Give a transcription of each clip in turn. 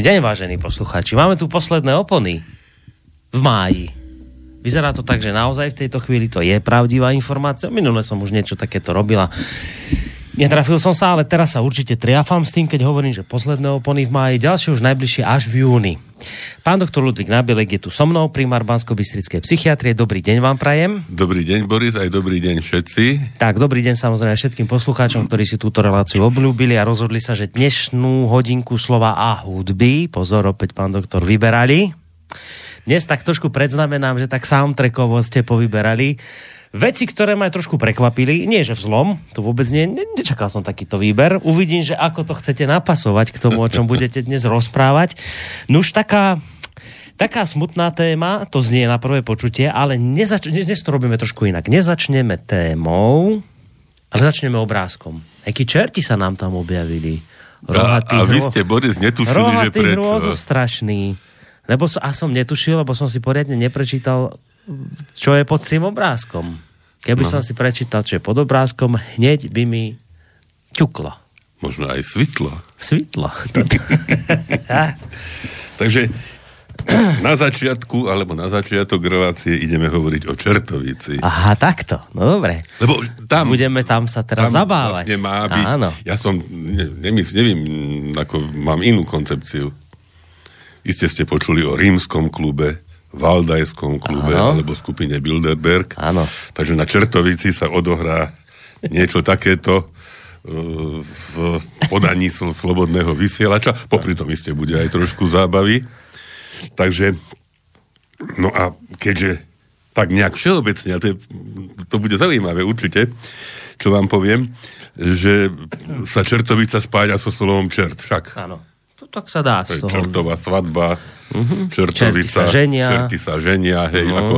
Dobrý deň, vážení poslucháči. Máme tu posledné opony v máji. Vyzerá to tak, že naozaj v tejto chvíli to je pravdivá informácia. Minule som už niečo takéto robila. Netrafil som sa, ale teraz sa určite triafam s tým, keď hovorím, že posledné opony v máji, ďalšie už najbližšie až v júni. Pán doktor Ludvík Nabielek je tu so mnou, primár bansko bystrickej psychiatrie. Dobrý deň vám prajem. Dobrý deň, Boris, aj dobrý deň všetci. Tak, dobrý deň samozrejme všetkým poslucháčom, ktorí si túto reláciu obľúbili a rozhodli sa, že dnešnú hodinku slova a hudby, pozor, opäť pán doktor, vyberali. Dnes tak trošku predznamenám, že tak soundtrackovo ste povyberali veci, ktoré ma trošku prekvapili, nie že v zlom, to vôbec nie, ne, nečakal som takýto výber. Uvidím, že ako to chcete napasovať k tomu, o čom budete dnes rozprávať. No už taká, taká smutná téma, to znie na prvé počutie, ale nezač- dnes to robíme trošku inak. Nezačneme témou, ale začneme obrázkom. Akí čerti sa nám tam objavili. Rohatý, a, a vy ste, Boris, netušili, že prečo. strašný. Lebo som, a som netušil, lebo som si poriadne neprečítal, čo je pod tým obrázkom. Keby no. som si prečítal, čo je pod obrázkom, hneď by mi ťuklo. Možno aj svitlo. Svitlo. Takže na začiatku, alebo na začiatok relácie ideme hovoriť o Čertovici. Aha, takto. No dobre. Lebo tam... Budeme tam sa teraz tam zabávať. Vlastne má byť. Áno. Ja som, ne, nemysl, neviem, ako mám inú koncepciu. Iste ste počuli o rímskom klube, Valdajskom klube Áno. alebo skupine Bilderberg. Áno. Takže na Čertovici sa odohrá niečo takéto e, v podaní slobodného vysielača. Popri tom iste bude aj trošku zábavy. Takže, no a keďže tak nejak všeobecne, a to, je, to bude zaujímavé určite, čo vám poviem, že sa Čertovica spája so slovom čert, však. Áno tak sa dá z toho. Čertová svadba, uh-huh. čertovica, čerty sa ženia, čerty sa ženia hej, uh-huh. ako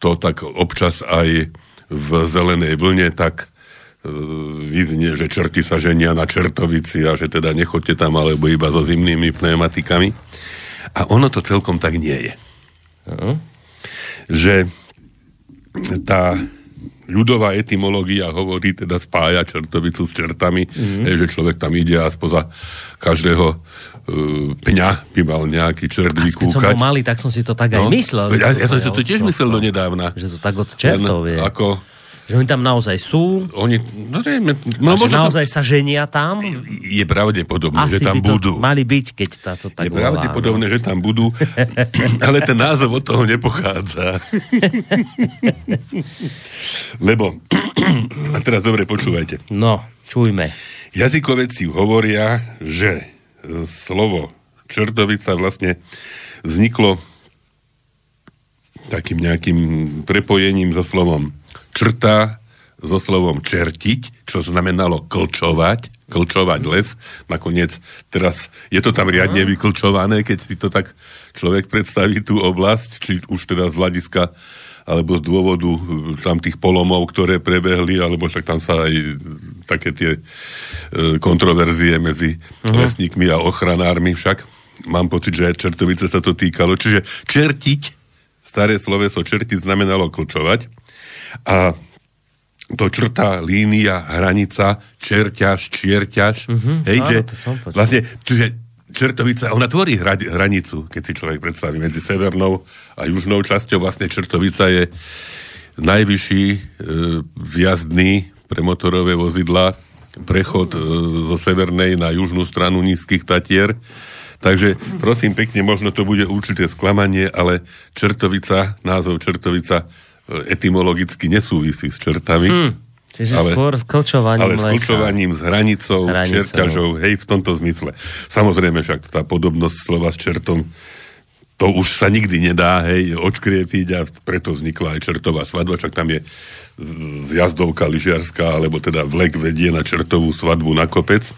to tak občas aj v zelenej vlne tak e, vyznie, že čerty sa ženia na čertovici a že teda nechoďte tam alebo iba so zimnými pneumatikami. A ono to celkom tak nie je. Uh-huh. Že tá ľudová etymológia hovorí, teda spája čertovicu s čertami, mm. že človek tam ide a spoza každého uh, pňa by mal nejaký čert a vykúkať. Keď som bol malý, tak som si to tak no, aj myslel. Ja, ja som si to tiež myslel do nedávna. Že to tak od čertov je. Ako, že oni tam naozaj sú. Oni, no, no, no, že naozaj to, sa ženia tam. Je pravdepodobné, Asi že tam by budú. mali byť, keď táto tak Je volá, pravdepodobné, no. že tam budú, ale ten názov od toho nepochádza. Lebo, a teraz dobre počúvajte. No, čujme. Jazykovedci hovoria, že slovo čertovica vlastne vzniklo takým nejakým prepojením so slovom črta so slovom čertiť, čo znamenalo klčovať, klčovať les. Nakoniec teraz je to tam riadne vyklčované, keď si to tak človek predstaví tú oblasť, či už teda z hľadiska alebo z dôvodu eh, tam tých polomov, ktoré prebehli, alebo však tam sa aj také tie e, kontroverzie medzi uh-huh. lesníkmi a ochranármi však. Mám pocit, že aj Čertovice sa to týkalo. Čiže čertiť, staré sloveso čertiť znamenalo klčovať. A to črtá línia, hranica, čerťaž, čierťaž. Uh-huh. Hej, Áno, že to som vlastne, čiže Čertovica, ona tvorí hra, hranicu, keď si človek predstaví, medzi severnou a južnou časťou. Vlastne Čertovica je najvyšší e, zjazdný pre motorové vozidla prechod e, zo severnej na južnú stranu nízkych Tatier. Takže prosím pekne, možno to bude určité sklamanie, ale Čertovica, názov Čertovica etymologicky nesúvisí s čertami. Hmm. Čiže ale, skôr s klčovaním Ale s klčovaním, s hranicou, hranicou, s čerťažou, hej, v tomto zmysle. Samozrejme však tá podobnosť slova s čertom, to už sa nikdy nedá, hej, očkriepiť a preto vznikla aj čertová svadba, však tam je zjazdovka lyžiarská, alebo teda vlek vedie na čertovú svadbu na kopec.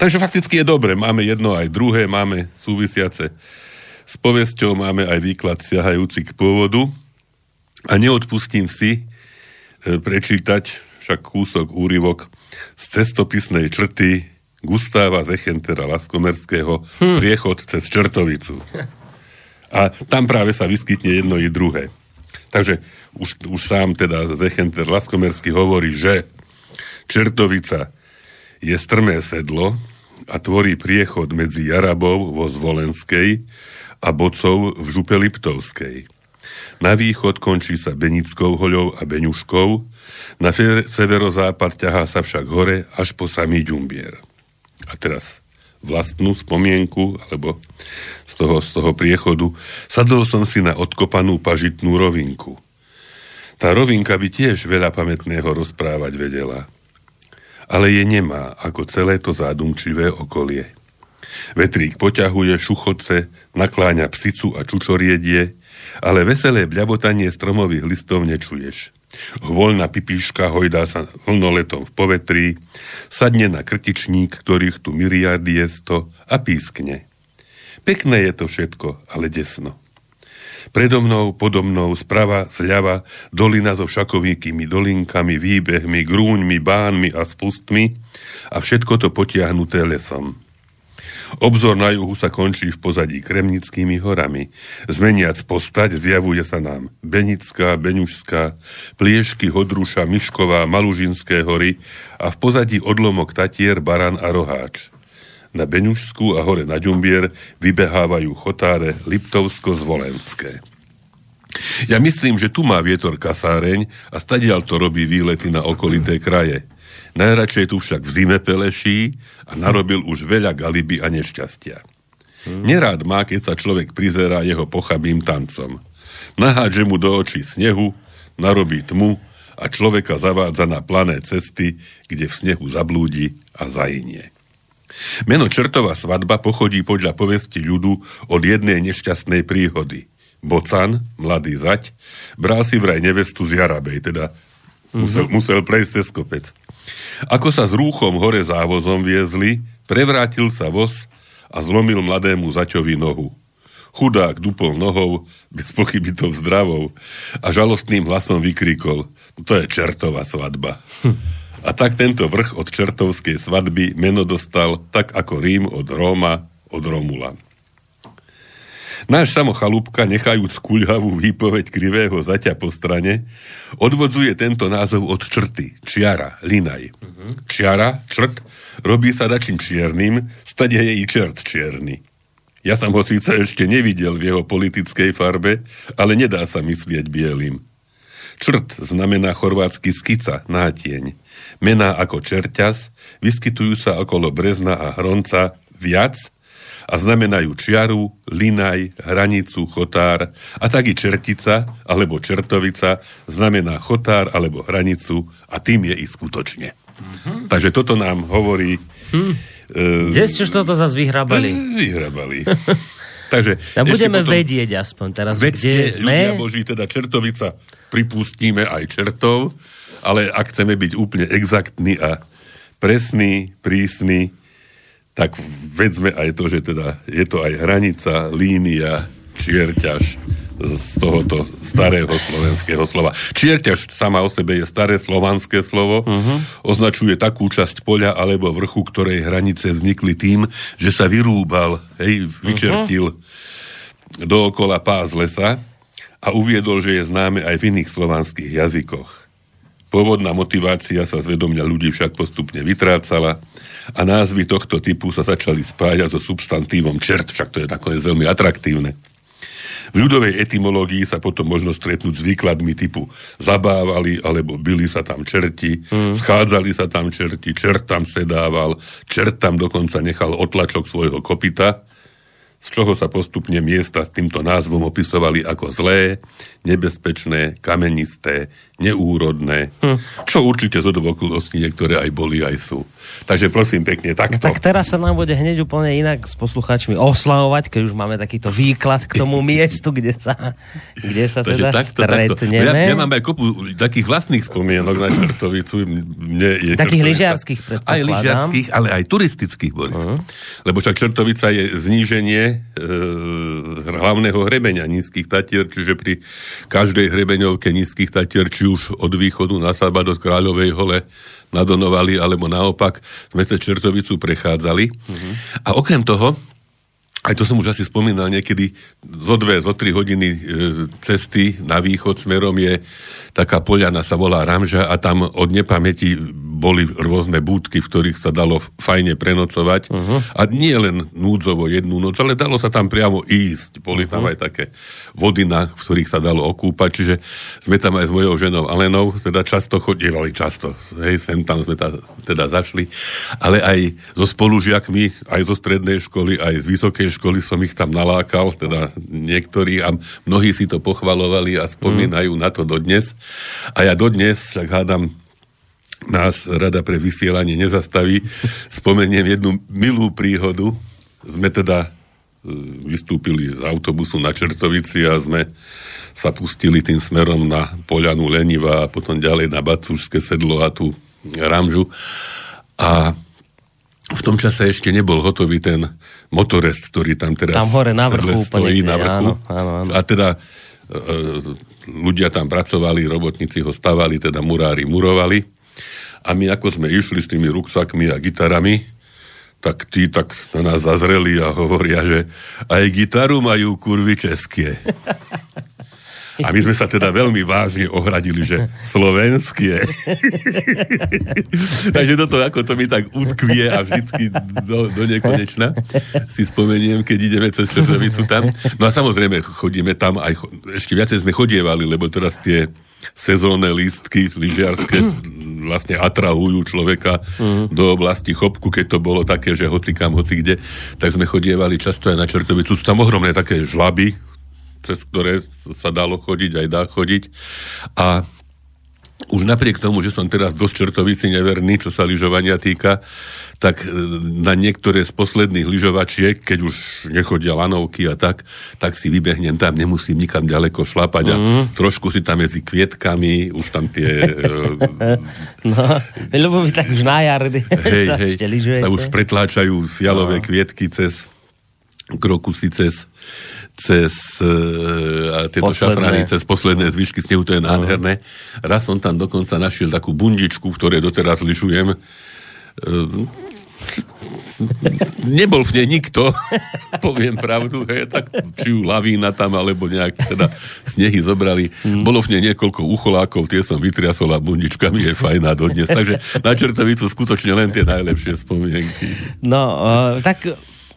Takže fakticky je dobre, máme jedno aj druhé, máme súvisiace s povesťou, máme aj výklad siahajúci k pôvodu. A neodpustím si e, prečítať však kúsok úryvok z cestopisnej črty Gustáva Zechentera Laskomerského hm. Priechod cez Čertovicu. A tam práve sa vyskytne jedno i druhé. Takže už, už sám teda Zechenter Laskomerský hovorí, že Čertovica je strmé sedlo, a tvorí priechod medzi Jarabou vo Zvolenskej a Bocov v Župe Liptovskej. Na východ končí sa Benickou hoľou a Beňuškou, na severozápad ťahá sa však hore až po samý Ďumbier. A teraz vlastnú spomienku, alebo z toho, z toho priechodu, sadol som si na odkopanú pažitnú rovinku. Tá rovinka by tiež veľa pamätného rozprávať vedela. Ale je nemá, ako celé to zádumčivé okolie. Vetrík poťahuje, šuchoce, nakláňa psicu a čučoriedie, ale veselé bľabotanie stromových listov nečuješ. Hvoľná pipíška hojdá sa vlnoletom v povetrí, sadne na krtičník, ktorých tu miliardy je sto a pískne. Pekné je to všetko, ale desno. Predo mnou, podo mnou, sprava, zľava, dolina so všakovými dolinkami, výbehmi, grúňmi, bánmi a spustmi a všetko to potiahnuté lesom. Obzor na juhu sa končí v pozadí Kremnickými horami. Zmeniac postať zjavuje sa nám Benická, Beňušská, Pliešky, Hodruša, Mišková, Malužinské hory a v pozadí odlomok Tatier, Baran a Roháč. Na Beňušskú a hore na Ďumbier vybehávajú chotáre Liptovsko-Zvolenské. Ja myslím, že tu má vietor kasáreň a stadial to robí výlety na okolité kraje. Najradšej tu však v zime peleší a narobil už veľa galiby a nešťastia. Hmm. Nerád má, keď sa človek prizerá jeho pochabým tancom. Nahádže mu do očí snehu, narobí tmu a človeka zavádza na plané cesty, kde v snehu zablúdi a zainie. Meno Čertová svadba pochodí podľa povesti ľudu od jednej nešťastnej príhody. Bocan, mladý zať, bral si vraj nevestu z Jarabej, teda musel, mm-hmm. musel prejsť cez kopec. Ako sa s rúchom hore závozom viezli, prevrátil sa voz a zlomil mladému zaťovi nohu. Chudák dupol nohou, bez pochyby to zdravou a žalostným hlasom vykrikol, to je čertová svadba. Hm. A tak tento vrch od čertovskej svadby meno dostal tak ako Rím od Róma, od Romula. Náš samochalúbka, nechajúc kuľhavú výpoveď krivého zaťa po strane, odvodzuje tento názov od črty, čiara, linaj. Uh-huh. Čiara, črt, robí sa dačím čiernym, stade je i čert čierny. Ja som ho síce ešte nevidel v jeho politickej farbe, ale nedá sa myslieť bielým. Črt znamená chorvátsky skica, nátieň. Mená ako čerťas vyskytujú sa okolo Brezna a Hronca viac a znamenajú čiaru, linaj, hranicu, chotár a tak i čertica alebo čertovica znamená chotár alebo hranicu a tým je i skutočne. Uh-huh. Takže toto nám hovorí... Hm. Uh, Kde ste toto zase vyhrabali? Uh, vyhrabali. Takže a budeme potom, vedieť aspoň teraz, vedzte, kde sme. Ľudia Boží, teda čertovica, pripustíme aj čertov, ale ak chceme byť úplne exaktní a presný, prísny, tak vedzme aj to, že teda je to aj hranica, línia, čierťaž z tohoto starého slovenského slova. Čierťaž sama o sebe je staré slovanské slovo, uh-huh. označuje takú časť poľa alebo vrchu, ktorej hranice vznikli tým, že sa vyrúbal, hej, vyčertil uh-huh. dookola pás lesa a uviedol, že je známe aj v iných slovanských jazykoch. Pôvodná motivácia sa z vedomia ľudí však postupne vytrácala a názvy tohto typu sa začali spájať so substantívom čert, však to je nakoniec veľmi atraktívne. V ľudovej etymológii sa potom možno stretnúť s výkladmi typu zabávali alebo byli sa tam čerti, mm. schádzali sa tam čerti, čert tam sedával, čert tam dokonca nechal otlačok svojho kopita z čoho sa postupne miesta s týmto názvom opisovali ako zlé, nebezpečné, kamenisté, neúrodné, hm. čo určite z okolností niektoré aj boli, aj sú. Takže prosím pekne, takto. No, tak teraz sa nám bude hneď úplne inak s poslucháčmi oslavovať, keď už máme takýto výklad k tomu miestu, kde sa, kde sa teda takto, stretneme. Takto. Ja, ja mám aj kopu takých vlastných spomienok na Čertovicu. Mne je takých lyžiarských Aj lyžiarských, ale aj turistických, Boris. Uh-huh. Lebo však Čertovica je zníženie e, hlavného hrebenia nízkych tatier, čiže pri každej hrebeňovke nízkych tatier, či už od východu na Sába do Kráľovej hole nadonovali, alebo naopak sme sa Čertovicu prechádzali. Uh-huh. A okrem toho, aj to som už asi spomínal niekedy, zo dve, zo tri hodiny e, cesty na východ smerom je taká poľana, sa volá Ramža a tam od nepamäti boli rôzne búdky, v ktorých sa dalo fajne prenocovať. Uh-huh. A nie len núdzovo jednu noc, ale dalo sa tam priamo ísť. Boli uh-huh. tam aj také vody, na v ktorých sa dalo okúpať, čiže sme tam aj s mojou ženou Alenou, teda často chodievali, často, hej, sem tam sme ta, teda zašli, ale aj so spolužiakmi, aj zo strednej školy, aj z vysokej školy som ich tam nalákal, teda niektorí a mnohí si to pochvalovali a spomínajú uh-huh. na to dodnes. A ja dodnes, však hádam, nás Rada pre vysielanie nezastaví. Spomeniem jednu milú príhodu. Sme teda e, vystúpili z autobusu na Čertovici a sme sa pustili tým smerom na Poľanu Leniva a potom ďalej na Bacúšské sedlo a tú Ramžu. A v tom čase ešte nebol hotový ten motorest, ktorý tam teraz tam hore na vrchu, stojí na vrchu. Áno, áno, áno. A teda e, e, ľudia tam pracovali, robotníci ho stavali, teda murári murovali a my ako sme išli s tými ruksakmi a gitarami, tak tí tak na nás zazreli a hovoria, že aj gitaru majú kurvy české. A my sme sa teda veľmi vážne ohradili, že slovenské. Takže toto ako to mi tak utkvie a vždycky do, do nekonečna si spomeniem, keď ideme cez Čertovicu tam. No a samozrejme chodíme tam aj, ešte viacej sme chodievali, lebo teraz tie sezónne lístky lyžiarske vlastne atrahujú človeka uh-huh. do oblasti Chopku, keď to bolo také, že hoci kam, hoci kde, tak sme chodievali často aj na Čertovicu. Sú tam ohromné také žlaby, cez ktoré sa dalo chodiť, aj dá chodiť. A už napriek tomu, že som teraz dosť čertovici neverný, čo sa lyžovania týka, tak e, na niektoré z posledných lyžovačiek, keď už nechodia lanovky a tak, tak si vybehnem tam, nemusím nikam ďaleko šlapať a mm. trošku si tam medzi kvietkami, už tam tie... E, no, lebo vy tak už na jar hej, hej, sa už pretláčajú fialové no. kvietky cez krokusy, cez cez uh, tieto posledné. šafrány, cez posledné zvyšky snehu, to je nádherné. Raz som tam dokonca našiel takú bundičku, ktoré doteraz lyžujem. Uh, nebol v nej nikto, poviem pravdu, hej, tak či ju lavína tam, alebo nejak teda snehy zobrali. Mm. Bolo v nej niekoľko ucholákov, tie som vytriasol a bundičkami je fajná dodnes. Takže na Čertovicu skutočne len tie najlepšie spomienky. No, uh, tak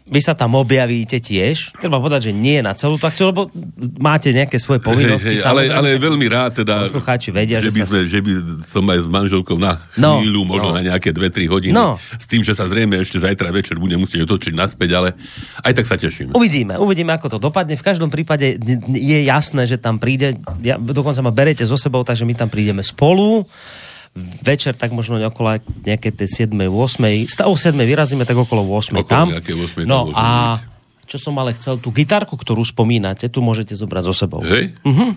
vy sa tam objavíte tiež. Treba povedať, že nie na celú tú akciu, lebo máte nejaké svoje povinnosti. Hej, hej, ale, ale veľmi rád teda, poslucháči vedia, že, že, by sa... sme, že by som aj s manželkou na no, chvíľu, no, možno no. na nejaké 2-3 hodiny, no. s tým, že sa zrejme ešte zajtra večer bude musieť otočiť naspäť, ale aj tak sa teším. Uvidíme, uvidíme, ako to dopadne. V každom prípade je jasné, že tam príde, ja, dokonca ma berete so sebou, takže my tam prídeme spolu večer tak možno okolo nejaké tej 7. 8. O 7. vyrazíme, tak okolo 8. Okolo tam. 8. No a čo som ale chcel, tú gitarku, ktorú spomínate, tu môžete zobrať so sebou. Hej? Uh-huh.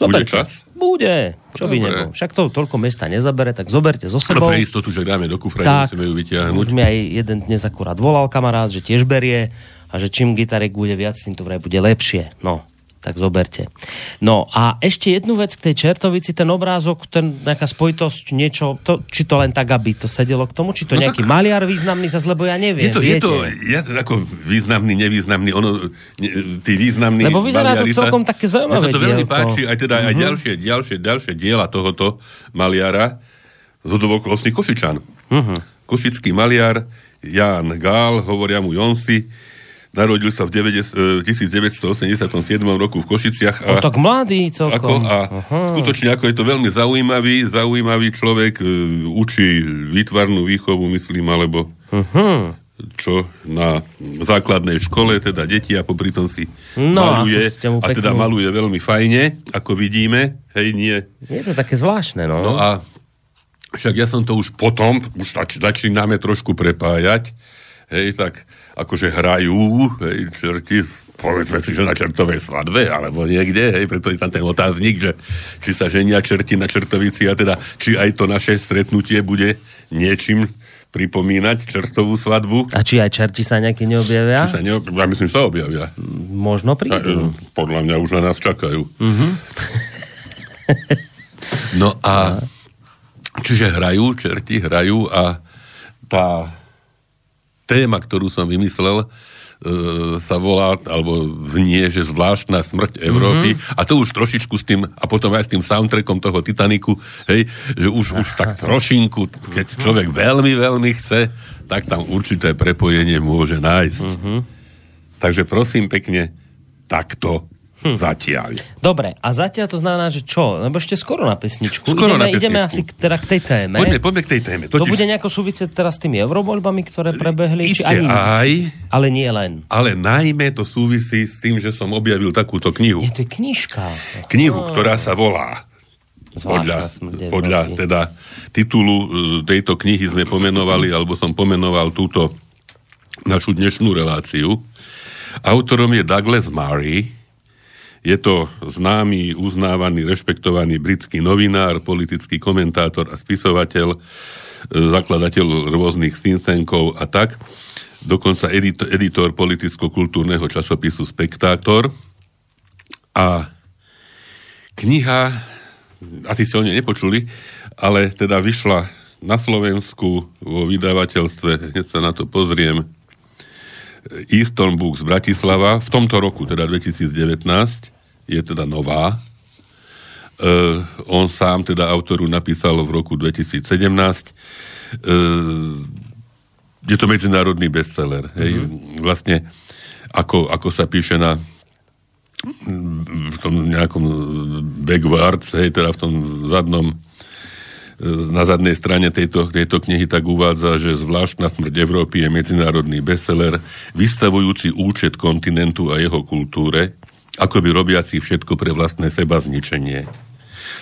Bude čas? Bude. Čo Dobre. by nebolo. Však to toľko mesta nezabere, tak zoberte so sebou. No pre istotu, že dáme do kufra, tak, musíme ju vytiahnuť. Už mi aj jeden dnes akurát volal kamarát, že tiež berie a že čím gitarek bude viac, tým to vraj bude lepšie. No, tak zoberte. No a ešte jednu vec k tej čertovici, ten obrázok, ten nejaká spojitosť, niečo, to, či to len tak, aby to sedelo k tomu, či to no nejaký tak... maliar významný zase, lebo ja neviem. Je to, viete? je to ja, ako významný, nevýznamný, ono, ne, tí významní Lebo vyzerá to celkom také zaujímavé sa to veľmi páči, aj teda aj mhm. ďalšie, ďalšie, ďalšie diela tohoto maliara, z hodovokolostný Košičan. Uh-huh. Košický maliar, Jan Gál, hovoria mu Jonsi, Narodil sa v 9, 1987 roku v Košiciach. A, no tak mladý celkom. Ako, a Aha. skutočne ako je to veľmi zaujímavý, zaujímavý človek, e, učí výtvarnú výchovu, myslím, alebo Aha. čo na základnej škole, teda deti a popri tom si no, maluje. A teda maluje veľmi fajne, ako vidíme. Hej, nie. Je to také zvláštne, no. No a však ja som to už potom, už zač- začíname trošku prepájať, hej, tak akože hrajú, hej, čerti, povedzme si, že na čertovej svadbe, alebo niekde, hej, preto je tam ten otáznik, že či sa ženia čerti na čertovici a teda, či aj to naše stretnutie bude niečím pripomínať čertovú svadbu. A či aj čerti sa nejaký neobjavia? Či sa neob... Ja myslím, sa objavia. Možno prídu. A, podľa mňa už na nás čakajú. Uh-huh. no a čiže hrajú, čerti hrajú a tá téma, ktorú som vymyslel, sa volá, alebo znie, že zvláštna smrť Európy mm-hmm. a to už trošičku s tým, a potom aj s tým soundtrackom toho Titaniku, hej, že už, už tak trošinku, keď človek veľmi, veľmi chce, tak tam určité prepojenie môže nájsť. Mm-hmm. Takže prosím pekne, takto Hm. Zatiaľ. Dobre, a zatiaľ to znamená, že čo? Lebo ešte skoro na pesničku. Skoro ideme, na pesničku. ideme asi k, teda k tej téme. Poďme, poďme k tej téme. Totiž... To bude nejako súvisieť teraz s tými eurovoľbami, ktoré prebehli? Isté či ani aj. Ale nie len. Ale najmä to súvisí s tým, že som objavil takúto knihu. Je to knižka. Knihu, oh. ktorá sa volá podľa, podľa teda titulu e, tejto knihy sme pomenovali, alebo som pomenoval túto našu dnešnú reláciu. Autorom je Douglas Murray, je to známy, uznávaný, rešpektovaný britský novinár, politický komentátor a spisovateľ, e, zakladateľ rôznych tankov a tak. Dokonca editor, editor politicko-kultúrneho časopisu Spektátor. A kniha, asi ste o nej nepočuli, ale teda vyšla na Slovensku vo vydavateľstve, hneď sa na to pozriem, Eastern Books Bratislava v tomto roku, teda 2019, je teda nová. Uh, on sám, teda autoru, napísal v roku 2017. Uh, je to medzinárodný bestseller. Hej? Mm-hmm. Vlastne, ako, ako sa píše na v tom nejakom backwards, hej, teda v tom zadnom na zadnej strane tejto, tejto knihy tak uvádza, že zvláštna smrť Európy je medzinárodný bestseller, vystavujúci účet kontinentu a jeho kultúre, ako by robiaci všetko pre vlastné seba zničenie.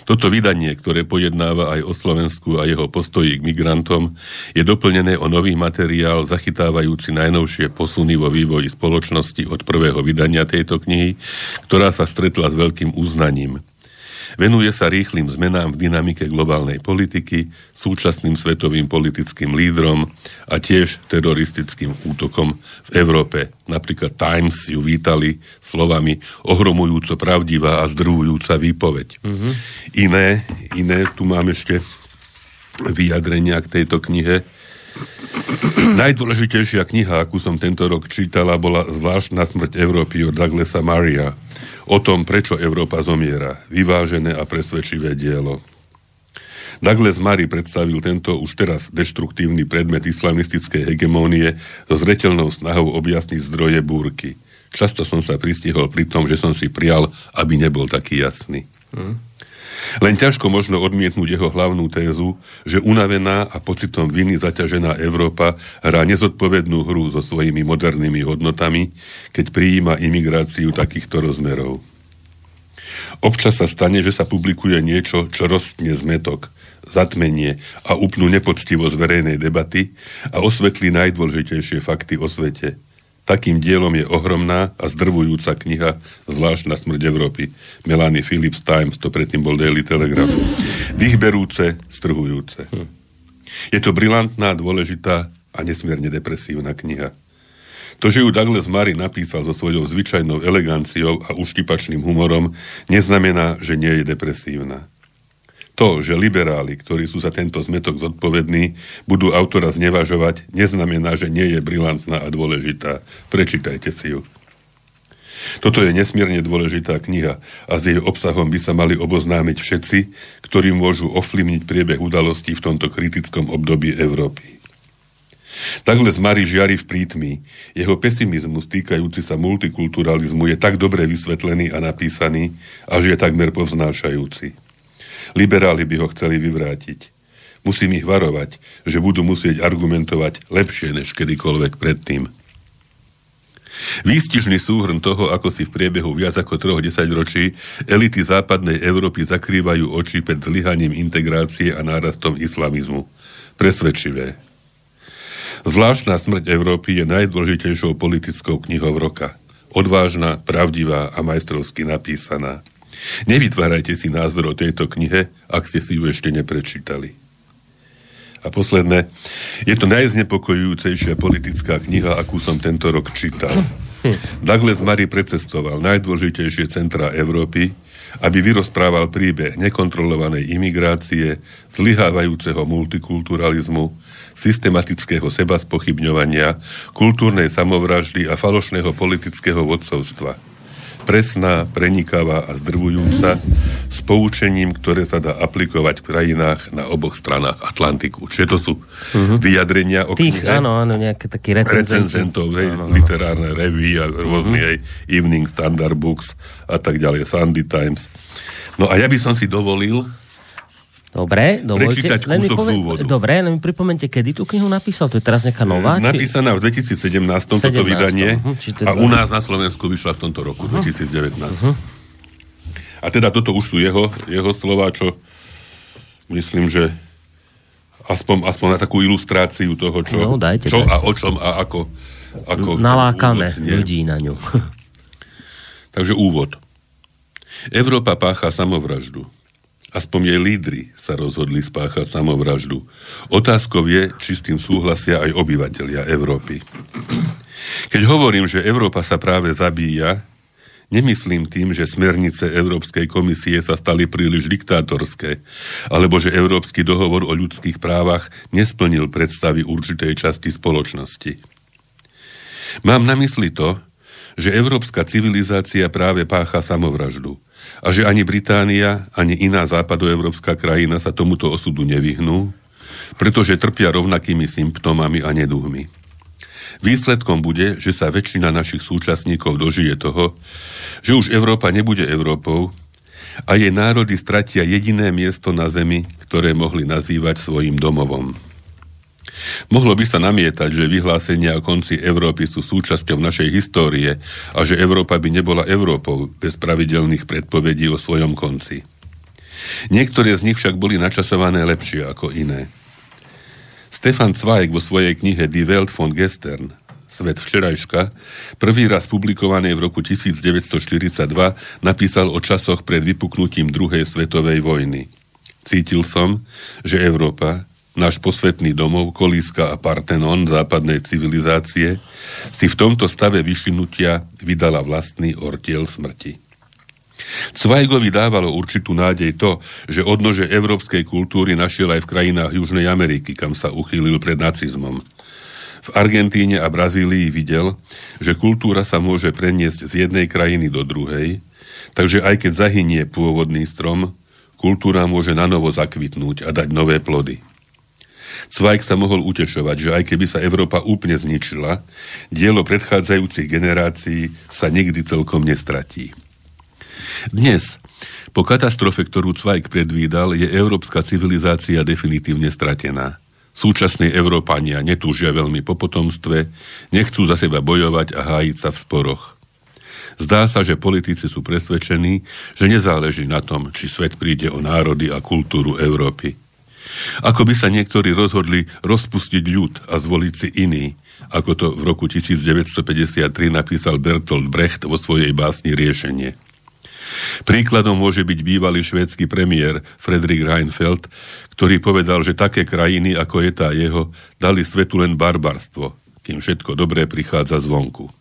Toto vydanie, ktoré pojednáva aj o Slovensku a jeho postoji k migrantom, je doplnené o nový materiál zachytávajúci najnovšie posuny vo vývoji spoločnosti od prvého vydania tejto knihy, ktorá sa stretla s veľkým uznaním. Venuje sa rýchlým zmenám v dynamike globálnej politiky, súčasným svetovým politickým lídrom a tiež teroristickým útokom v Európe. Napríklad Times ju vítali slovami ohromujúco pravdivá a zdrvujúca výpoveď. Mm-hmm. Iné, iné, tu mám ešte vyjadrenia k tejto knihe. Najdôležitejšia kniha, akú som tento rok čítala, bola Zvláštna smrť Európy od Douglasa Maria o tom, prečo Európa zomiera. Vyvážené a presvedčivé dielo. Douglas Murray predstavil tento už teraz deštruktívny predmet islamistickej hegemónie so zretelnou snahou objasniť zdroje búrky. Často som sa pristihol pri tom, že som si prial, aby nebol taký jasný. Hmm. Len ťažko možno odmietnúť jeho hlavnú tézu, že unavená a pocitom viny zaťažená Európa hrá nezodpovednú hru so svojimi modernými hodnotami, keď prijíma imigráciu takýchto rozmerov. Občas sa stane, že sa publikuje niečo, čo roztne zmetok, zatmenie a úplnú nepoctivosť verejnej debaty a osvetlí najdôležitejšie fakty o svete – Takým dielom je ohromná a zdrvujúca kniha Zvláštna smrť Európy. Melanie Phillips Times, to predtým bol Daily Telegraph. Dýchberúce, strhujúce. Hm. Je to brilantná, dôležitá a nesmierne depresívna kniha. To, že ju Douglas Murray napísal so svojou zvyčajnou eleganciou a uštipačným humorom, neznamená, že nie je depresívna. To, že liberáli, ktorí sú za tento zmetok zodpovední, budú autora znevažovať, neznamená, že nie je brilantná a dôležitá. Prečítajte si ju. Toto je nesmierne dôležitá kniha a s jej obsahom by sa mali oboznámiť všetci, ktorí môžu ovplyvniť priebeh udalostí v tomto kritickom období Európy. Takhle z Mari žiari v prítmi. Jeho pesimizmus týkajúci sa multikulturalizmu je tak dobre vysvetlený a napísaný, až je takmer povznášajúci. Liberáli by ho chceli vyvrátiť. Musím ich varovať, že budú musieť argumentovať lepšie než kedykoľvek predtým. Výstižný súhrn toho, ako si v priebehu viac ako troch desaťročí elity západnej Európy zakrývajú oči pred zlyhaním integrácie a nárastom islamizmu. Presvedčivé. Zvláštna smrť Európy je najdôležitejšou politickou knihou roka. Odvážna, pravdivá a majstrovsky napísaná. Nevytvárajte si názor o tejto knihe, ak ste si ju ešte neprečítali. A posledné, je to najznepokojujúcejšia politická kniha, akú som tento rok čítal. Douglas Murray precestoval najdôležitejšie centrá Európy, aby vyrozprával príbeh nekontrolovanej imigrácie, zlyhávajúceho multikulturalizmu, systematického seba spochybňovania, kultúrnej samovraždy a falošného politického vodcovstva – presná, prenikavá a zdrvujúca s poučením, ktoré sa dá aplikovať v krajinách na oboch stranách Atlantiku. Čiže to sú uh-huh. vyjadrenia o Tých, knihe. áno, áno, nejaké takí recenzentov, hej, áno, literárne revy a rôzne uh-huh. aj Evening Standard Books a tak ďalej, Sunday Times. No a ja by som si dovolil Dobre, dovolte. Len mi povie... Dobre, len mi pripomente, kedy tú knihu napísal? To je teraz nejaká nová? Napísaná či... v 2017, 17. toto vydanie. Uh-huh, a u nás na Slovensku vyšla v tomto roku, uh-huh. 2019. Uh-huh. A teda toto už sú jeho, jeho slova, čo myslím, že aspoň, aspoň na takú ilustráciu toho, čo, no, dajte, čo dajte. a o čom a ako. ako Nalákame úvod, ľudí na ňu. Takže úvod. Európa pácha samovraždu aspoň jej lídry sa rozhodli spáchať samovraždu. Otázkou je, či s tým súhlasia aj obyvateľia Európy. Keď hovorím, že Európa sa práve zabíja, nemyslím tým, že smernice Európskej komisie sa stali príliš diktátorské, alebo že Európsky dohovor o ľudských právach nesplnil predstavy určitej časti spoločnosti. Mám na mysli to, že európska civilizácia práve pácha samovraždu – a že ani Británia, ani iná západoevropská krajina sa tomuto osudu nevyhnú, pretože trpia rovnakými symptómami a neduhmi. Výsledkom bude, že sa väčšina našich súčasníkov dožije toho, že už Európa nebude Európou a jej národy stratia jediné miesto na zemi, ktoré mohli nazývať svojim domovom. Mohlo by sa namietať, že vyhlásenia o konci Európy sú súčasťou našej histórie a že Európa by nebola Európou bez pravidelných predpovedí o svojom konci. Niektoré z nich však boli načasované lepšie ako iné. Stefan Zweig vo svojej knihe Die Welt von Gestern Svet včerajška, prvý raz publikovaný v roku 1942, napísal o časoch pred vypuknutím druhej svetovej vojny. Cítil som, že Európa, náš posvetný domov, Kolíska a Partenon západnej civilizácie, si v tomto stave vyšinutia vydala vlastný ortiel smrti. Cvajgovi dávalo určitú nádej to, že odnože európskej kultúry našiel aj v krajinách Južnej Ameriky, kam sa uchýlil pred nacizmom. V Argentíne a Brazílii videl, že kultúra sa môže preniesť z jednej krajiny do druhej, takže aj keď zahynie pôvodný strom, kultúra môže nanovo zakvitnúť a dať nové plody. Cvajk sa mohol utešovať, že aj keby sa Európa úplne zničila, dielo predchádzajúcich generácií sa nikdy celkom nestratí. Dnes, po katastrofe, ktorú Cvajk predvídal, je európska civilizácia definitívne stratená. Súčasní Európania netúžia veľmi po potomstve, nechcú za seba bojovať a hájiť sa v sporoch. Zdá sa, že politici sú presvedčení, že nezáleží na tom, či svet príde o národy a kultúru Európy. Ako by sa niektorí rozhodli rozpustiť ľud a zvoliť si iný, ako to v roku 1953 napísal Bertolt Brecht vo svojej básni Riešenie. Príkladom môže byť bývalý švédsky premiér Fredrik Reinfeldt, ktorý povedal, že také krajiny, ako je tá jeho, dali svetu len barbarstvo, kým všetko dobré prichádza zvonku.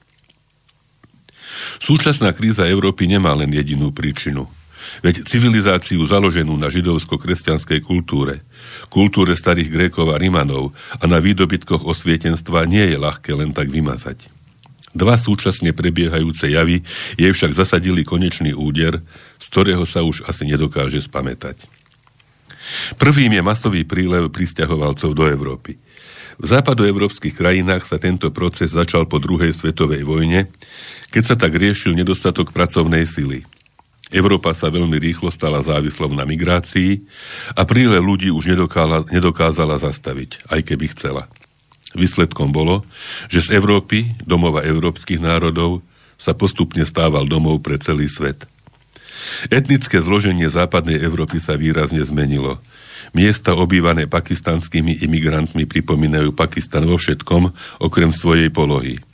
Súčasná kríza Európy nemá len jedinú príčinu. Veď civilizáciu založenú na židovsko-kresťanskej kultúre, kultúre starých Grékov a Rimanov a na výdobytkoch osvietenstva nie je ľahké len tak vymazať. Dva súčasne prebiehajúce javy jej však zasadili konečný úder, z ktorého sa už asi nedokáže spamätať. Prvým je masový prílev pristahovalcov do Európy. V západoevropských krajinách sa tento proces začal po druhej svetovej vojne, keď sa tak riešil nedostatok pracovnej sily – Európa sa veľmi rýchlo stala závislou na migrácii a príle ľudí už nedokázala, nedokázala zastaviť, aj keby chcela. Výsledkom bolo, že z Európy, domova európskych národov, sa postupne stával domov pre celý svet. Etnické zloženie západnej Európy sa výrazne zmenilo. Miesta obývané pakistanskými imigrantmi pripomínajú Pakistan vo všetkom, okrem svojej polohy –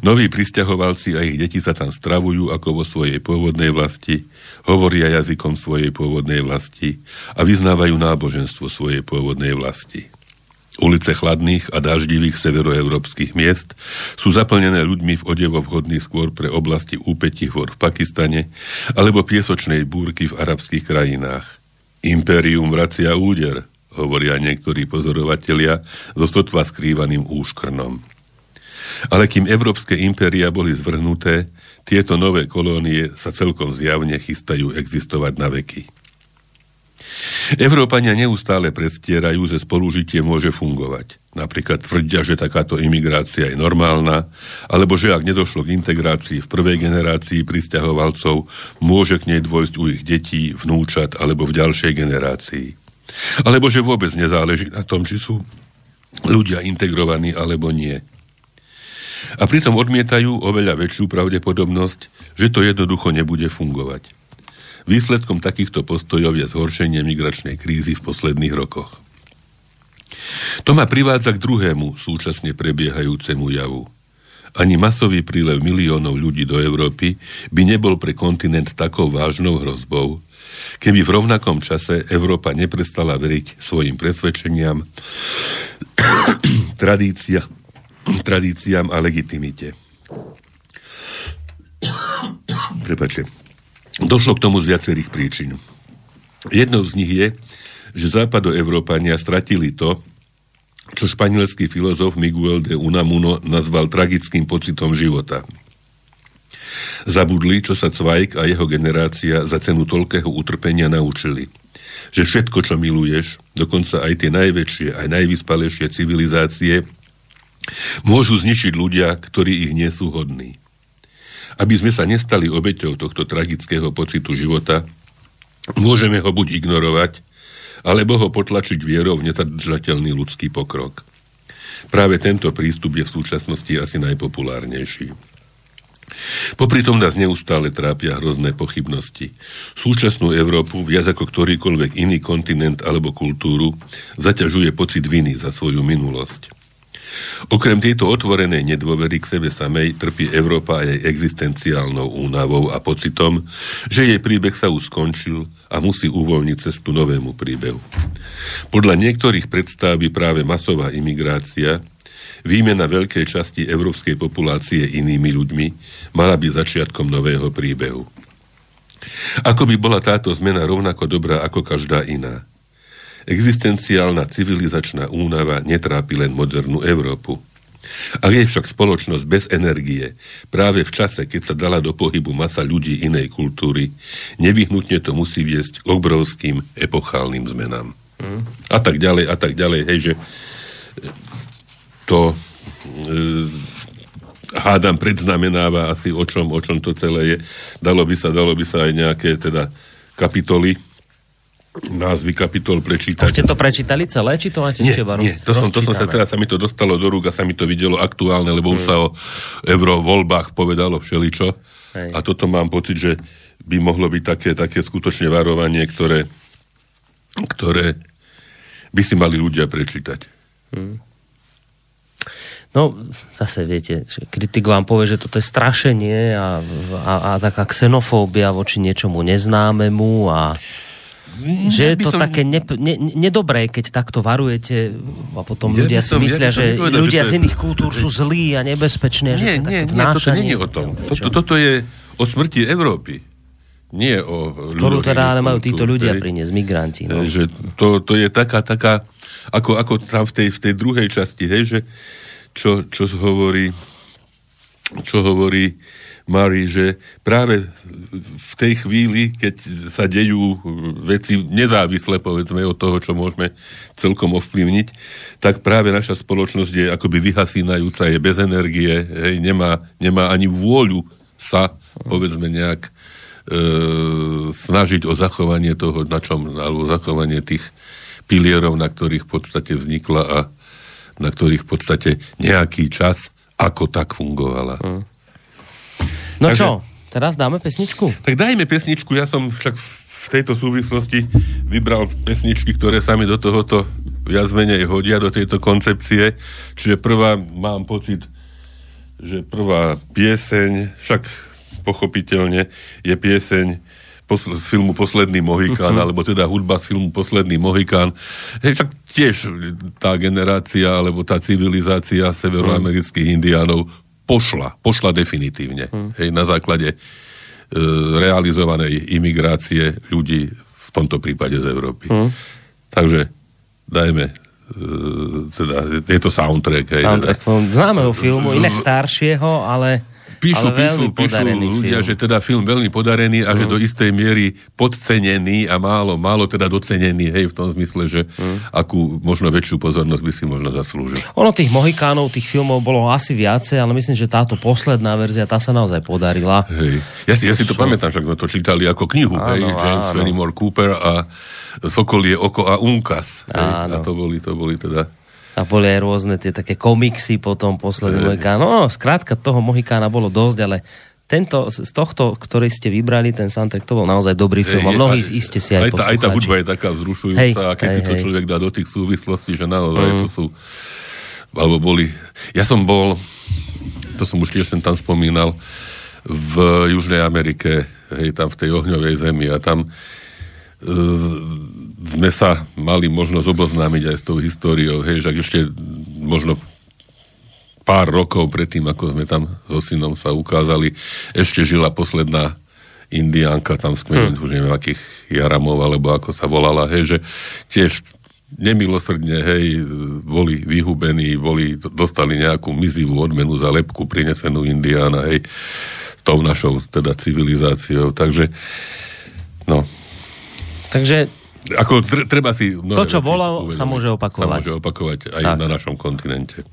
Noví pristahovalci a ich deti sa tam stravujú ako vo svojej pôvodnej vlasti, hovoria jazykom svojej pôvodnej vlasti a vyznávajú náboženstvo svojej pôvodnej vlasti. Ulice chladných a daždivých severoeurópskych miest sú zaplnené ľuďmi v odevo vhodných skôr pre oblasti úpetí hôr v Pakistane alebo piesočnej búrky v arabských krajinách. Impérium vracia úder, hovoria niektorí pozorovatelia, so sotva skrývaným úškrnom. Ale kým európske impéria boli zvrhnuté, tieto nové kolónie sa celkom zjavne chystajú existovať na veky. Európania neustále predstierajú, že spolužitie môže fungovať. Napríklad tvrdia, že takáto imigrácia je normálna, alebo že ak nedošlo k integrácii v prvej generácii pristahovalcov, môže k nej dôjsť u ich detí, vnúčat alebo v ďalšej generácii. Alebo že vôbec nezáleží na tom, či sú ľudia integrovaní alebo nie. A pritom odmietajú oveľa väčšiu pravdepodobnosť, že to jednoducho nebude fungovať. Výsledkom takýchto postojov je zhoršenie migračnej krízy v posledných rokoch. To ma privádza k druhému súčasne prebiehajúcemu javu. Ani masový prílev miliónov ľudí do Európy by nebol pre kontinent takou vážnou hrozbou, keby v rovnakom čase Európa neprestala veriť svojim presvedčeniam, tradíciám, tradíciám a legitimite. Prepačte. Došlo k tomu z viacerých príčin. Jednou z nich je, že západoevrópania stratili to, čo španielský filozof Miguel de Unamuno nazval tragickým pocitom života. Zabudli, čo sa Cvajk a jeho generácia za cenu toľkého utrpenia naučili. Že všetko, čo miluješ, dokonca aj tie najväčšie, aj najvyspalejšie civilizácie, môžu zničiť ľudia, ktorí ich nie sú hodní. Aby sme sa nestali obeťou tohto tragického pocitu života, môžeme ho buď ignorovať, alebo ho potlačiť vierou v nezadržateľný ľudský pokrok. Práve tento prístup je v súčasnosti asi najpopulárnejší. Popri tom nás neustále trápia hrozné pochybnosti. Súčasnú Európu, viac ako ktorýkoľvek iný kontinent alebo kultúru, zaťažuje pocit viny za svoju minulosť. Okrem tejto otvorenej nedôvery k sebe samej trpí Európa aj existenciálnou únavou a pocitom, že jej príbeh sa už skončil a musí uvoľniť cestu novému príbehu. Podľa niektorých predstav by práve masová imigrácia, výmena veľkej časti európskej populácie inými ľuďmi, mala byť začiatkom nového príbehu. Ako by bola táto zmena rovnako dobrá ako každá iná – Existenciálna civilizačná únava netrápi len modernú Európu. Ak je však spoločnosť bez energie, práve v čase, keď sa dala do pohybu masa ľudí inej kultúry, nevyhnutne to musí viesť k obrovským epochálnym zmenám. Mm. A tak ďalej, a tak ďalej. Hej, že to e, hádam predznamenáva asi o čom, o čom to celé je. Dalo by sa, dalo by sa aj nejaké teda kapitoly názvy kapitol prečítať. Už ste to prečítali celé, či to máte nie, ešte iba Nie, to som, to som sa teraz, sa mi to dostalo do rúk a sa mi to videlo aktuálne, lebo mm. už sa o eurovoľbách povedalo všeličo. Hej. A toto mám pocit, že by mohlo byť také, také skutočne varovanie, ktoré, ktoré by si mali ľudia prečítať. Mm. No, zase viete, kritik vám povie, že toto je strašenie a, a, a taká xenofóbia voči niečomu neznámemu a že je to som... také ne, ne, nedobré, keď takto varujete a potom ja ľudia si myslia, ja že povedal, ľudia že z iných kultúr sú zlí a nebezpeční. Nie, že nie, nie, toto nie je o tom. Toto, toto je o smrti Európy. Nie o Ktorú teda ale majú títo ľudia priniesť, migranti. No. Že to, to je taká, taká, ako, ako tam v tej, v tej druhej časti, hej, že čo, čo hovorí čo hovorí Mari, že práve v tej chvíli, keď sa dejú veci nezávisle, povedzme, od toho, čo môžeme celkom ovplyvniť, tak práve naša spoločnosť je akoby vyhasínajúca, je bez energie, hej, nemá, nemá ani vôľu sa, povedzme, nejak e, snažiť o zachovanie toho, na čom, alebo zachovanie tých pilierov, na ktorých v podstate vznikla a na ktorých v podstate nejaký čas ako tak fungovala. Mm. No Takže, čo, teraz dáme pesničku? Tak dajme pesničku, ja som však v tejto súvislosti vybral pesničky, ktoré sa mi do tohoto viac menej hodia, do tejto koncepcie. Čiže prvá, mám pocit, že prvá pieseň, však pochopiteľne, je pieseň z filmu Posledný Mohikán, uh-huh. alebo teda hudba z filmu Posledný Mohikán. Hej, však tiež tá generácia, alebo tá civilizácia severoamerických uh-huh. indiánov pošla, pošla definitívne. Hmm. Hej, na základe e, realizovanej imigrácie ľudí, v tomto prípade z Európy. Hmm. Takže dajme, e, teda je to soundtrack. hej, Soundtrack teda. známeho filmu, inak staršieho, ale, Píšu, ale píšu, píšu ľudia, film. že teda film veľmi podarený a že do istej miery podcenený a málo, málo teda docenený, hej, v tom zmysle, že akú možno väčšiu pozornosť by si možno zaslúžil. Ono tých Mohikánov, tých filmov bolo asi viacej, ale myslím, že táto posledná verzia, tá sa naozaj podarila. Hej. Ja si, ja si to pamätám, že sme to čítali ako knihu, Áno, hej, James áno. Fenimore Cooper a Sokol je oko a Unkas. Hej, Áno. a to boli, to boli teda... A boli aj rôzne tie také komiksy potom posledný Hej. Mohikán. No, skrátka toho Mohikána bolo dosť, ale tento, z tohto, ktorý ste vybrali, ten soundtrack, to bol naozaj dobrý film. A mnohí aj- iste si aj, aj tá, aj tá hudba je taká vzrušujúca Hej, a keď hej, si to hej. človek dá do tých súvislostí, že naozaj to sú alebo boli, ja som bol to som už tiež sem tam spomínal v Južnej Amerike hej, tam v tej ohňovej zemi a tam z- sme sa mali možnosť oboznámiť aj s tou históriou, hej, že ak ešte možno pár rokov predtým, ako sme tam so synom sa ukázali, ešte žila posledná indiánka tam z kmeňu, hm. už neviem, akých Jaramov, alebo ako sa volala, hej, že tiež nemilosrdne, hej, boli vyhubení, boli, dostali nejakú mizivú odmenu za lepku prinesenú Indiána, hej, s tou našou teda civilizáciou, takže no, Takže ako tr- treba si To, čo veci bolo, uvedomiť. sa môže opakovať. Sa môže opakovať aj Tak. na našom kontinente.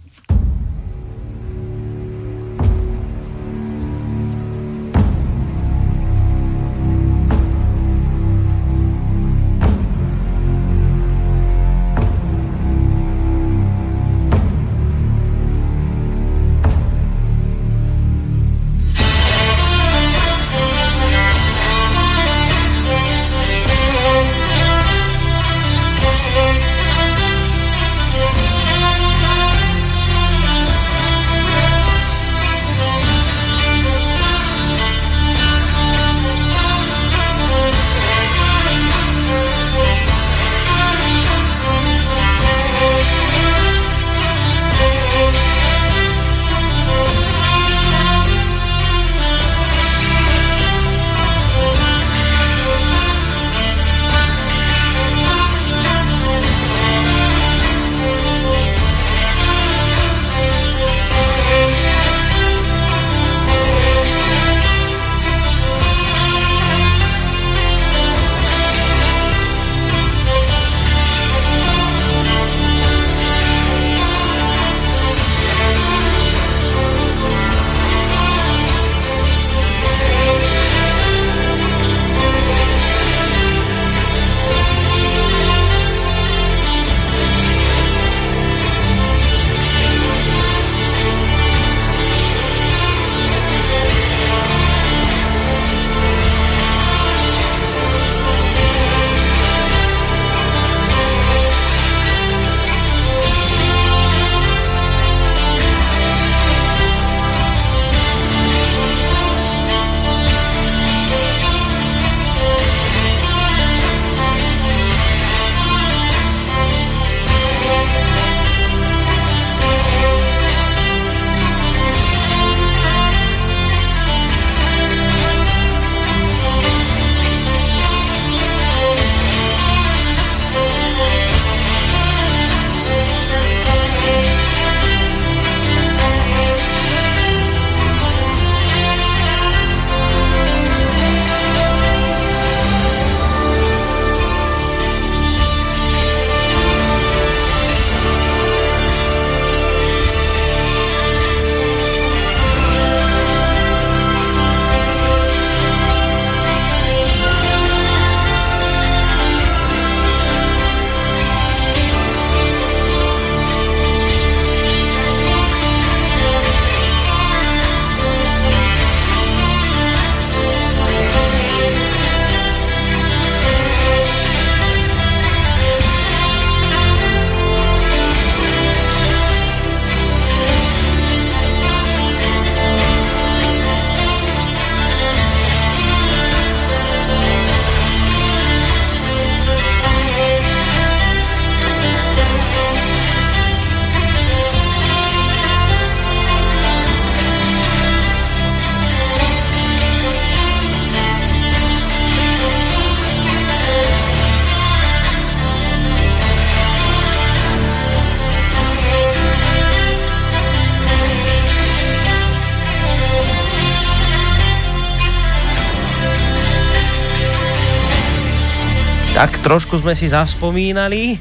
Trošku sme si zaspomínali.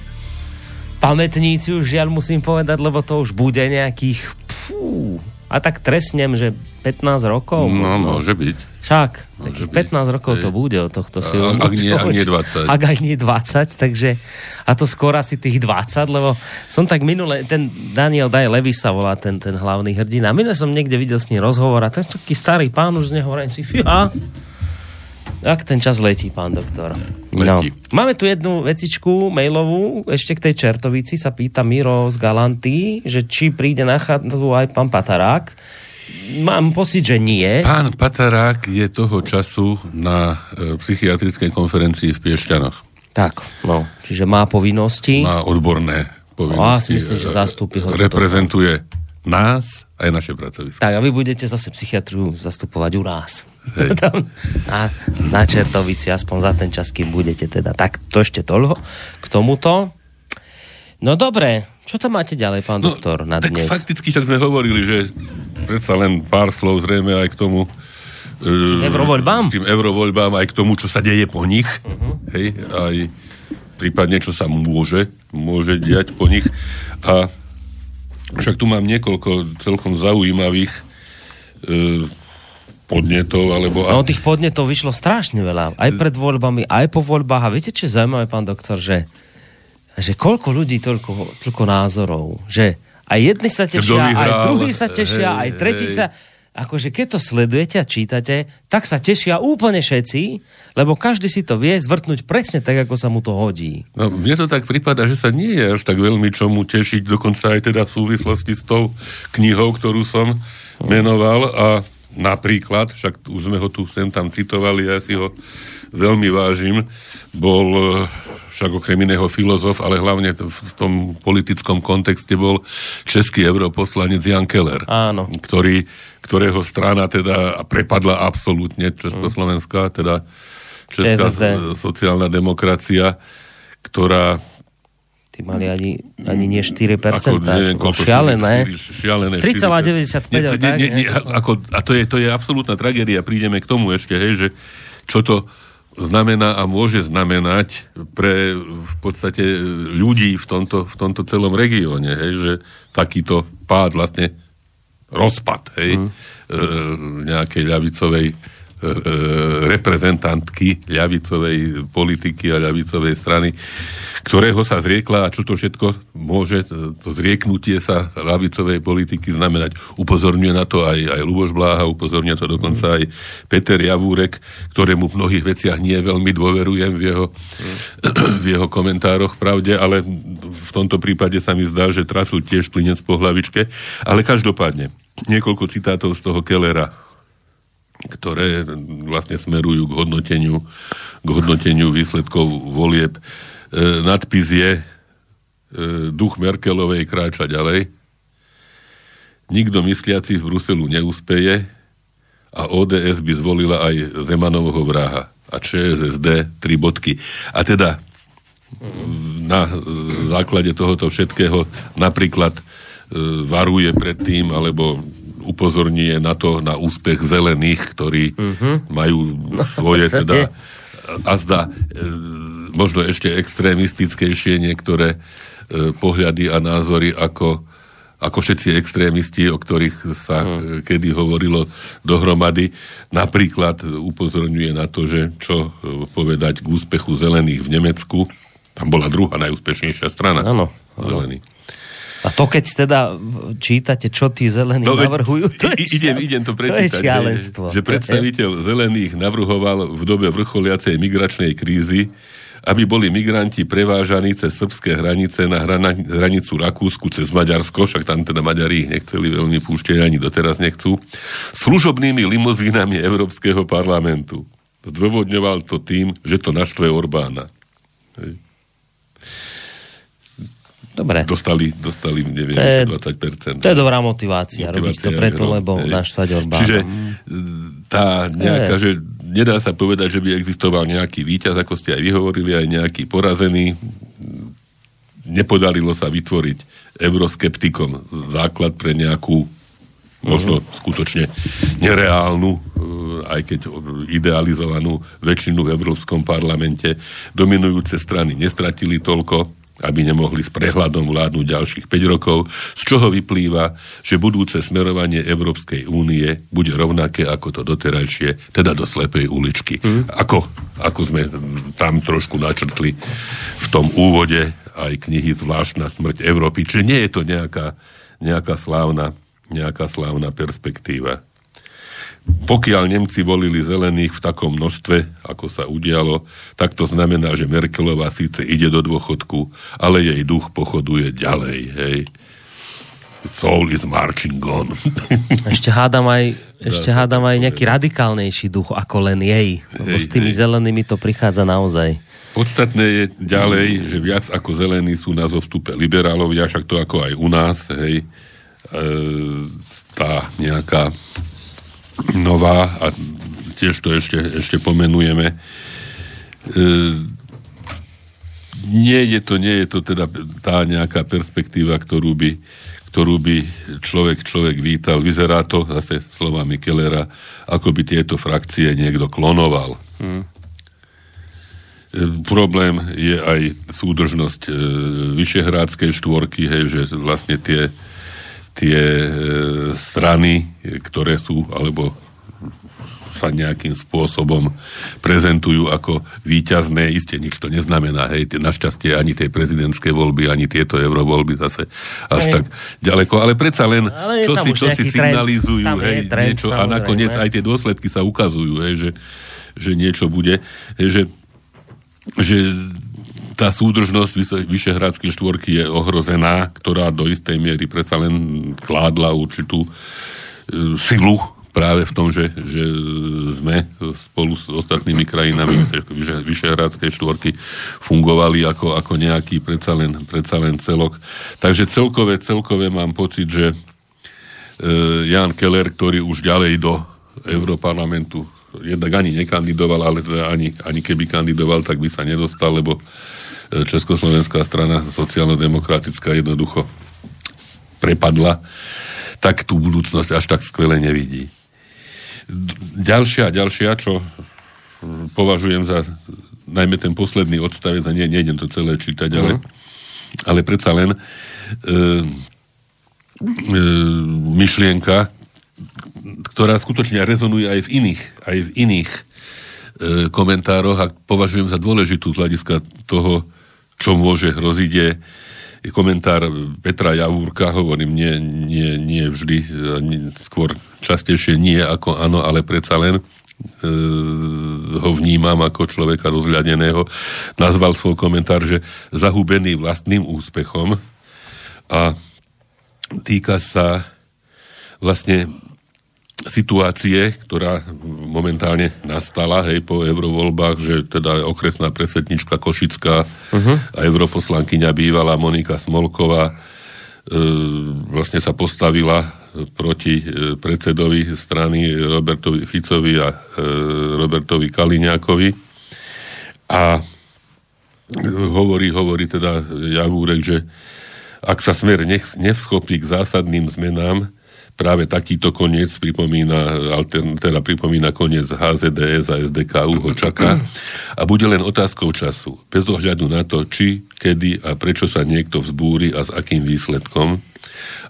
Pamätníci už žiaľ musím povedať, lebo to už bude nejakých... Pú, a tak trestnem, že 15 rokov. No, môže byť. Však, takých 15 rokov to bude od tohto filmu. Ak nie, ak nie 20. Ak aj nie 20, takže a to skôr asi tých 20, lebo som tak minule, ten Daniel Daj Levy sa volá ten, ten hlavný hrdina. Minule som niekde videl s ním rozhovor a taký starý pán už z neho hovorím si, fíha, ak ten čas letí, pán doktor. No. Máme tu jednu vecičku mailovú, ešte k tej čertovici sa pýta Miro z Galanty, že či príde na chatu aj pán Patarák. Mám pocit, že nie. Pán Patarák je toho času na e, psychiatrickej konferencii v Piešťanoch. Tak, no, čiže má povinnosti. Má odborné povinnosti. No, asi myslím, že zastúpi ho. Reprezentuje nás aj naše pracovisko. Tak a vy budete zase psychiatru zastupovať u nás. na, na Čertovici, aspoň za ten čas, kým budete teda. Tak to ešte toľko k tomuto. No dobre, čo tam máte ďalej, pán no, doktor, na tak dnes? fakticky však sme hovorili, že predsa len pár slov zrejme aj k tomu tým eurovoľbám? Tým eurovoľbám, aj k tomu, čo sa deje po nich. Uh-huh. Hej, aj prípadne, čo sa môže, môže diať po nich. A však tu mám niekoľko celkom zaujímavých e, podnetov, alebo... No tých podnetov vyšlo strašne veľa. Aj pred voľbami, aj po voľbách. A viete, čo je zaujímavé, pán doktor, že, že koľko ľudí, toľko, toľko názorov. Že aj jedni sa tešia, aj druhí sa tešia, hej, aj tretí hej. sa akože keď to sledujete a čítate, tak sa tešia úplne všetci, lebo každý si to vie zvrtnúť presne tak, ako sa mu to hodí. No, mne to tak prípada, že sa nie je až tak veľmi čomu tešiť, dokonca aj teda v súvislosti s tou knihou, ktorú som menoval a napríklad, však už sme ho tu sem tam citovali, ja si ho veľmi vážim, bol však okrem iného filozof, ale hlavne v tom politickom kontexte bol český europoslanec Jan Keller, Áno. Ktorý, ktorého strana teda prepadla absolútne Československá, teda Česká ČSSD. sociálna demokracia, ktorá Tí mali ani, ani nie 4%, ako, neviem, koľko, šialené. šialené 3,95. a to je, to je absolútna tragédia, prídeme k tomu ešte, hej, že čo to znamená a môže znamenať pre v podstate ľudí v tomto, v tomto celom regióne, hej, že takýto pád vlastne rozpad, hej, mm. e, nejakej ľavicovej reprezentantky ľavicovej politiky a ľavicovej strany, ktorého sa zriekla a čo to všetko môže to zrieknutie sa ľavicovej politiky znamenať. Upozorňuje na to aj, aj Luboš Bláha, upozorňuje to dokonca aj Peter Javúrek, ktorému v mnohých veciach nie veľmi dôverujem v jeho, v jeho komentároch pravde, ale v tomto prípade sa mi zdá, že trafil tiež plinec po hlavičke. Ale každopádne, niekoľko citátov z toho Kellera ktoré vlastne smerujú k hodnoteniu, k hodnoteniu výsledkov volieb. E, nadpis je e, duch Merkelovej kráča ďalej. Nikto mysliaci v Bruselu neúspeje a ODS by zvolila aj Zemanovho vraha a ČSSD tri bodky. A teda na základe tohoto všetkého napríklad e, varuje pred tým, alebo upozornie na to, na úspech zelených, ktorí uh-huh. majú no, svoje teda a zda e, možno ešte extrémistickejšie niektoré e, pohľady a názory ako, ako všetci extrémisti, o ktorých sa uh-huh. kedy hovorilo dohromady. Napríklad upozorňuje na to, že čo povedať k úspechu zelených v Nemecku. Tam bola druhá najúspešnejšia strana. Áno. Zelený. A to keď teda čítate, čo tí zelení no, navrhujú, to je, idem, idem to prečítať, to je šialenstvo. Že, predstaviteľ zelených navrhoval v dobe vrcholiacej migračnej krízy, aby boli migranti prevážaní cez srbské hranice na hranicu Rakúsku cez Maďarsko, však tam teda Maďari ich nechceli veľmi púšťať, ani doteraz nechcú, služobnými limozínami Európskeho parlamentu. Zdôvodňoval to tým, že to naštve Orbána. Hej. Dobre. Dostali, dostali neviem, to je, 20%. To je dobrá motivácia, motivácia robíš to preto, no, lebo náš stadion Orbána. Čiže tá nejaká, je. že nedá sa povedať, že by existoval nejaký víťaz, ako ste aj vyhovorili, aj nejaký porazený. Nepodarilo sa vytvoriť euroskeptikom základ pre nejakú možno uh-huh. skutočne nereálnu, eh, aj keď idealizovanú väčšinu v Európskom parlamente. Dominujúce strany nestratili toľko, aby nemohli s prehľadom vládnuť ďalších 5 rokov, z čoho vyplýva, že budúce smerovanie Európskej únie bude rovnaké ako to doterajšie, teda do slepej uličky. Mm. Ako, ako sme tam trošku načrtli v tom úvode aj knihy Zvláštna smrť Európy. Čiže nie je to nejaká, nejaká, slávna, nejaká slávna perspektíva. Pokiaľ Nemci volili zelených v takom množstve, ako sa udialo, tak to znamená, že Merkelová síce ide do dôchodku, ale jej duch pochoduje ďalej, hej. Soul is marching on. Ešte hádam aj, ešte hádam aj nejaký radikálnejší duch ako len jej. Lebo hej, s tými hej. zelenými to prichádza naozaj. Podstatné je ďalej, že viac ako zelení sú na zostupe liberálovia, však to ako aj u nás, hej. E, tá nejaká nová a tiež to ešte, ešte pomenujeme. E, nie je to, nie je to teda tá nejaká perspektíva, ktorú by, ktorú by človek, človek vítal. Vyzerá to, zase slovami Kellera, ako by tieto frakcie niekto klonoval. Hmm. Problém je aj súdržnosť e, Vyšehrádskej štvorky, hej, že vlastne tie tie e, strany, ktoré sú, alebo sa nejakým spôsobom prezentujú ako výťazné. Isté nič to neznamená. Hej, našťastie ani tej prezidentské voľby, ani tieto eurovoľby zase až hej. tak ďaleko. Ale predsa len, ale čo si, čo si signalizujú, hej, trend, niečo, a nakoniec aj tie dôsledky sa ukazujú, hej, že, že niečo bude. Hej, že, že tá súdržnosť Vyšehradskej štvorky je ohrozená, ktorá do istej miery predsa len kládla určitú e, silu práve v tom, že, že sme spolu s ostatnými krajinami Vyšehradskej štvorky fungovali ako, ako nejaký predsa len, predsa len celok. Takže celkové, celkové mám pocit, že e, Jan Keller, ktorý už ďalej do Európarlamentu jednak ani nekandidoval, ale teda ani, ani keby kandidoval, tak by sa nedostal, lebo Československá strana sociálno-demokratická jednoducho prepadla, tak tú budúcnosť až tak skvele nevidí. Ďalšia, ďalšia, čo považujem za najmä ten posledný odstavec, a nie, nejdem to celé čítať, ale, uh-huh. ale predsa len e, e, myšlienka, ktorá skutočne rezonuje aj v iných, aj v iných e, komentároch a považujem za dôležitú z hľadiska toho, čo môže hroziť, je, komentár Petra Javúrka, hovorím, nie, nie, nie vždy, skôr častejšie nie ako áno, ale predsa len e, ho vnímam ako človeka rozľadeného. Nazval svoj komentár, že zahubený vlastným úspechom a týka sa vlastne situácie, ktorá momentálne nastala hej, po eurovoľbách, že teda okresná presetnička Košická uh-huh. a europoslankyňa bývalá Monika Smolková e, vlastne sa postavila proti e, predsedovi strany Robertovi Ficovi a e, Robertovi Kaliňákovi a hovorí, hovorí teda Javúrek, že ak sa smer nech, nevschopí k zásadným zmenám, práve takýto koniec pripomína, teda pripomína koniec HZDS a SDKU ho čaká a bude len otázkou času, bez ohľadu na to, či, kedy a prečo sa niekto vzbúri a s akým výsledkom.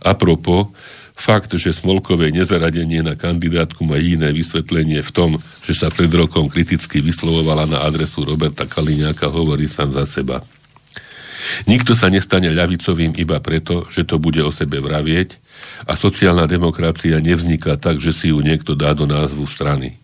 A propo, fakt, že Smolkové nezaradenie na kandidátku má iné vysvetlenie v tom, že sa pred rokom kriticky vyslovovala na adresu Roberta Kaliňáka, hovorí sám za seba. Nikto sa nestane ľavicovým iba preto, že to bude o sebe vravieť a sociálna demokracia nevzniká tak, že si ju niekto dá do názvu strany.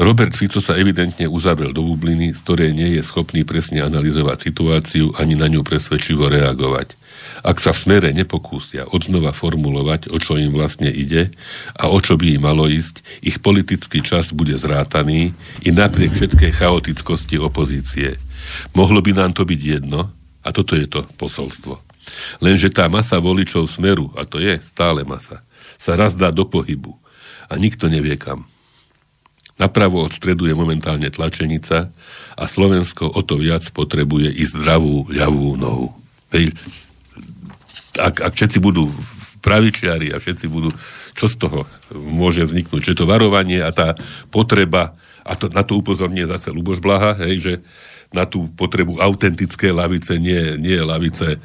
Robert Fico sa evidentne uzavrel do bubliny, z ktorej nie je schopný presne analyzovať situáciu ani na ňu presvedčivo reagovať. Ak sa v smere nepokúsia odznova formulovať, o čo im vlastne ide a o čo by im malo ísť, ich politický čas bude zrátaný i napriek všetkej chaotickosti opozície. Mohlo by nám to byť jedno, a toto je to posolstvo. Lenže tá masa voličov smeru, a to je stále masa, sa raz dá do pohybu a nikto nevie kam. Napravo od stredu je momentálne tlačenica a Slovensko o to viac potrebuje i zdravú ľavú nohu. Hej. Ak, ak všetci budú pravičiari a všetci budú, čo z toho môže vzniknúť. Čiže to varovanie a tá potreba, a to, na to upozornie zase Luboš Blaha, hej, že na tú potrebu autentické lavice, nie, nie lavice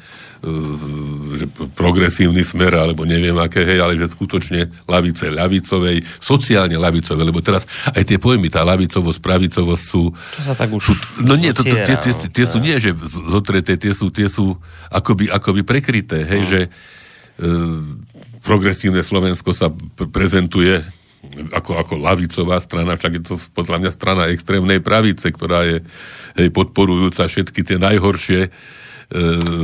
že progresívny smer, alebo neviem aké, hej, ale že skutočne lavice ľavicovej, sociálne ľavicovej, lebo teraz aj tie pojmy, tá ľavicovosť, pravicovosť sú... To sa tak už sú, No nie, to, to, tie, tie, tie, sú nie, že zotreté, tie sú, tie sú akoby, akoby prekryté, hej, no. že e, progresívne Slovensko sa prezentuje ako, ako lavicová strana, však je to podľa mňa strana extrémnej pravice, ktorá je hej, podporujúca všetky tie najhoršie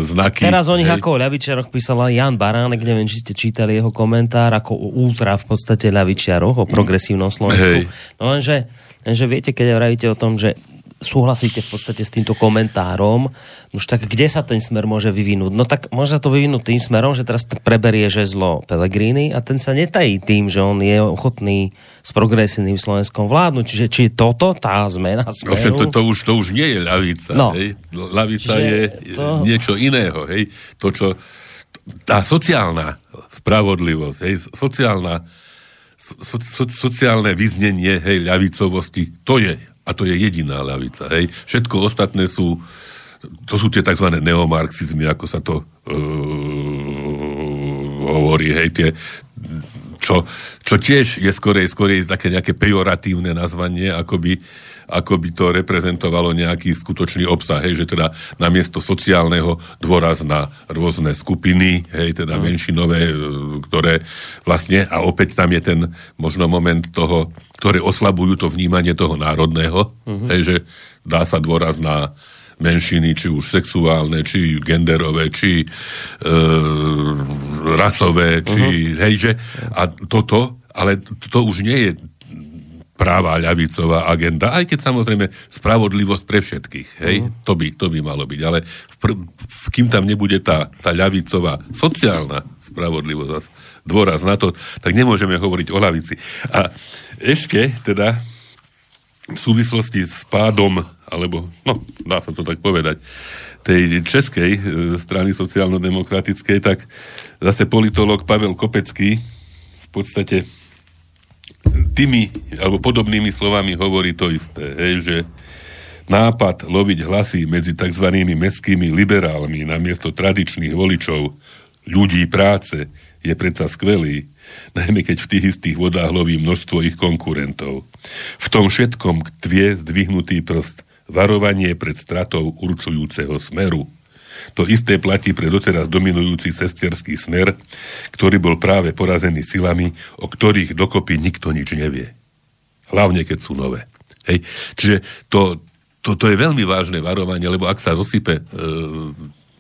znaky. Teraz o nich hej. ako o ľavičiaroch písal Jan Baránek, neviem, či ste čítali jeho komentár, ako o ultra v podstate ľavičiaroch, o progresívnom Slovensku. Hej. No lenže, lenže viete, keď vravíte o tom, že súhlasíte v podstate s týmto komentárom, už tak kde sa ten smer môže vyvinúť? No tak môže sa to vyvinúť tým smerom, že teraz preberie žezlo Pelegrini a ten sa netají tým, že on je ochotný s progresívnym Slovenskom vládnuť. Čiže či je toto tá zmena smeru? Ovšem, to, to, už, to už nie je ľavica. No. Hej? Ľavica je to... niečo iného. Hej? To, čo tá sociálna spravodlivosť, hej, sociálna so, so, sociálne vyznenie hej, ľavicovosti, to je a to je jediná ľavica. Hej. Všetko ostatné sú, to sú tie tzv. neomarxizmy, ako sa to uh, hovorí, hej, tie, čo, čo tiež je skorej, skorej také nejaké pejoratívne nazvanie, ako by, ako by to reprezentovalo nejaký skutočný obsah, hej, že teda namiesto sociálneho dôraz na rôzne skupiny, hej, teda mm. menšinové, e, ktoré vlastne, a opäť tam je ten možno moment toho ktoré oslabujú to vnímanie toho národného, uh-huh. hej, že dá sa dôraz na menšiny, či už sexuálne, či genderové, či e, rasové, či, uh-huh. hej, že, a toto, ale to už nie je práva ľavicová agenda, aj keď samozrejme spravodlivosť pre všetkých, hej, uh-huh. to, by, to by malo byť, ale v pr- v, kým tam nebude tá, tá ľavicová sociálna spravodlivosť dôraz na to, tak nemôžeme hovoriť o ľavici. A ešte teda v súvislosti s pádom, alebo, no, dá sa to tak povedať, tej českej e, strany sociálno-demokratickej, tak zase politolog Pavel Kopecký v podstate tými, alebo podobnými slovami hovorí to isté, hej, že nápad loviť hlasy medzi tzv. mestskými liberálmi namiesto tradičných voličov ľudí práce je predsa skvelý, najmä keď v tých istých vodách loví množstvo ich konkurentov. V tom všetkom tvie zdvihnutý prst, varovanie pred stratou určujúceho smeru. To isté platí pre doteraz dominujúci sesterský smer, ktorý bol práve porazený silami, o ktorých dokopy nikto nič nevie. Hlavne, keď sú nové. Hej. Čiže to, to, to je veľmi vážne varovanie, lebo ak sa zosype e,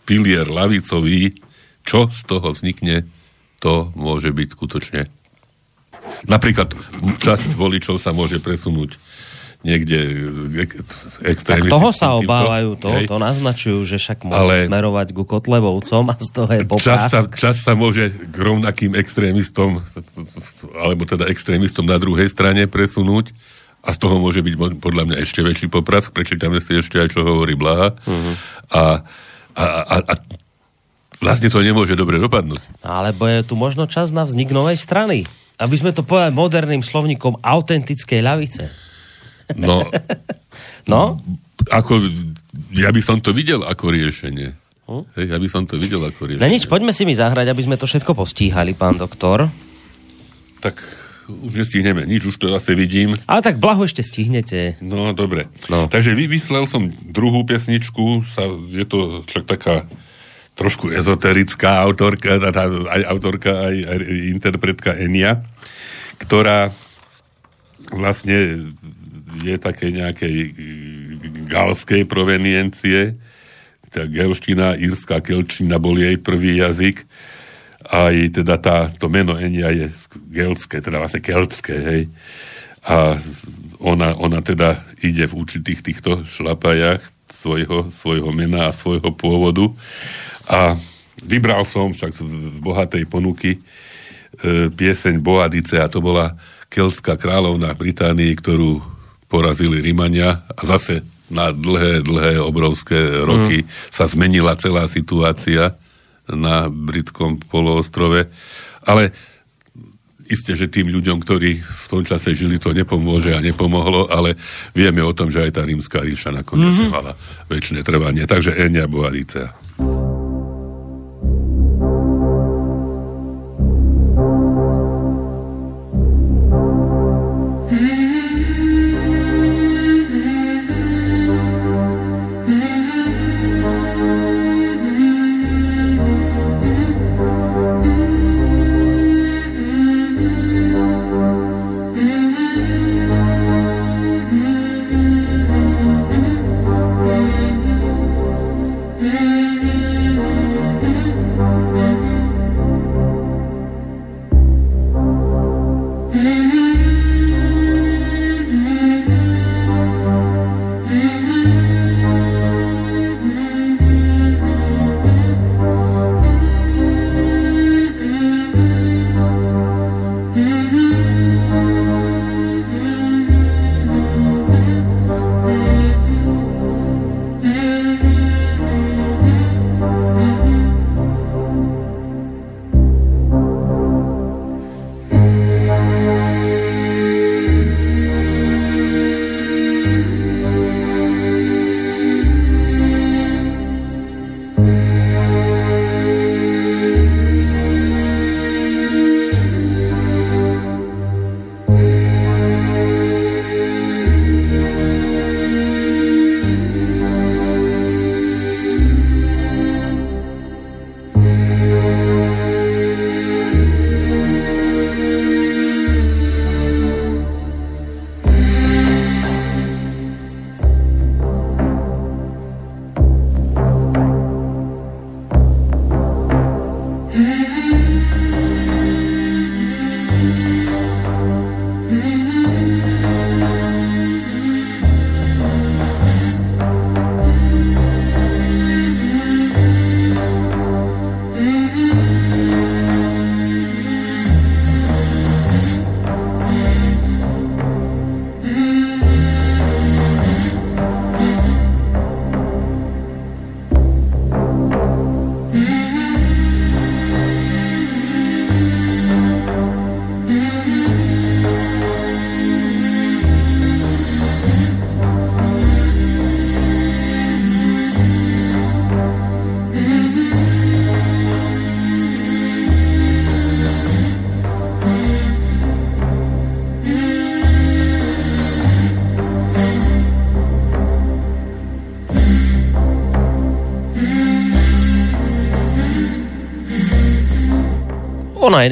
pilier lavicový, čo z toho vznikne, to môže byť skutočne. Napríklad časť voličov sa môže presunúť niekde extrémisti. Tak toho sa obávajú, to, to naznačujú, že však môžu Ale smerovať ku Kotlebovcom a z toho je čas sa, čas sa môže k rovnakým extrémistom, alebo teda extrémistom na druhej strane presunúť a z toho môže byť podľa mňa ešte väčší poprask, prečítame si ešte aj, čo hovorí Blaha. Uh-huh. A, a, a, a vlastne to nemôže dobre dopadnúť. Alebo je tu možno čas na vznik novej strany. Aby sme to povedali moderným slovníkom autentickej ľavice. No, no? Ako, ja by som to videl ako riešenie. Hm? Hej, ja by som to videl ako riešenie. Na nič, poďme si mi zahrať, aby sme to všetko postíhali, pán doktor. Tak už nestihneme nič, už to zase vidím. Ale tak blaho ešte stihnete. No, dobre. No. Takže vyslel som druhú pesničku, sa, je to však taká trošku ezoterická autorka, tá, aj autorka, aj, aj interpretka Enia, ktorá vlastne je také nejakej galskej proveniencie. Tá gelština, írska kelčina bol jej prvý jazyk. Aj teda tá, to meno Enia je gelské, teda vlastne keltské, hej. A ona, ona teda ide v určitých týchto šlapajach svojho, svojho mena a svojho pôvodu. A vybral som však z bohatej ponuky e, pieseň Boadice a to bola keltská kráľovna Británii, ktorú porazili Rimania a zase na dlhé, dlhé, obrovské roky mm. sa zmenila celá situácia na britskom poloostrove. Ale isté, že tým ľuďom, ktorí v tom čase žili, to nepomôže a nepomohlo, ale vieme o tom, že aj tá rímska ríša nakoniec mm-hmm. mala väčšie trvanie. Takže Enia Boadicea.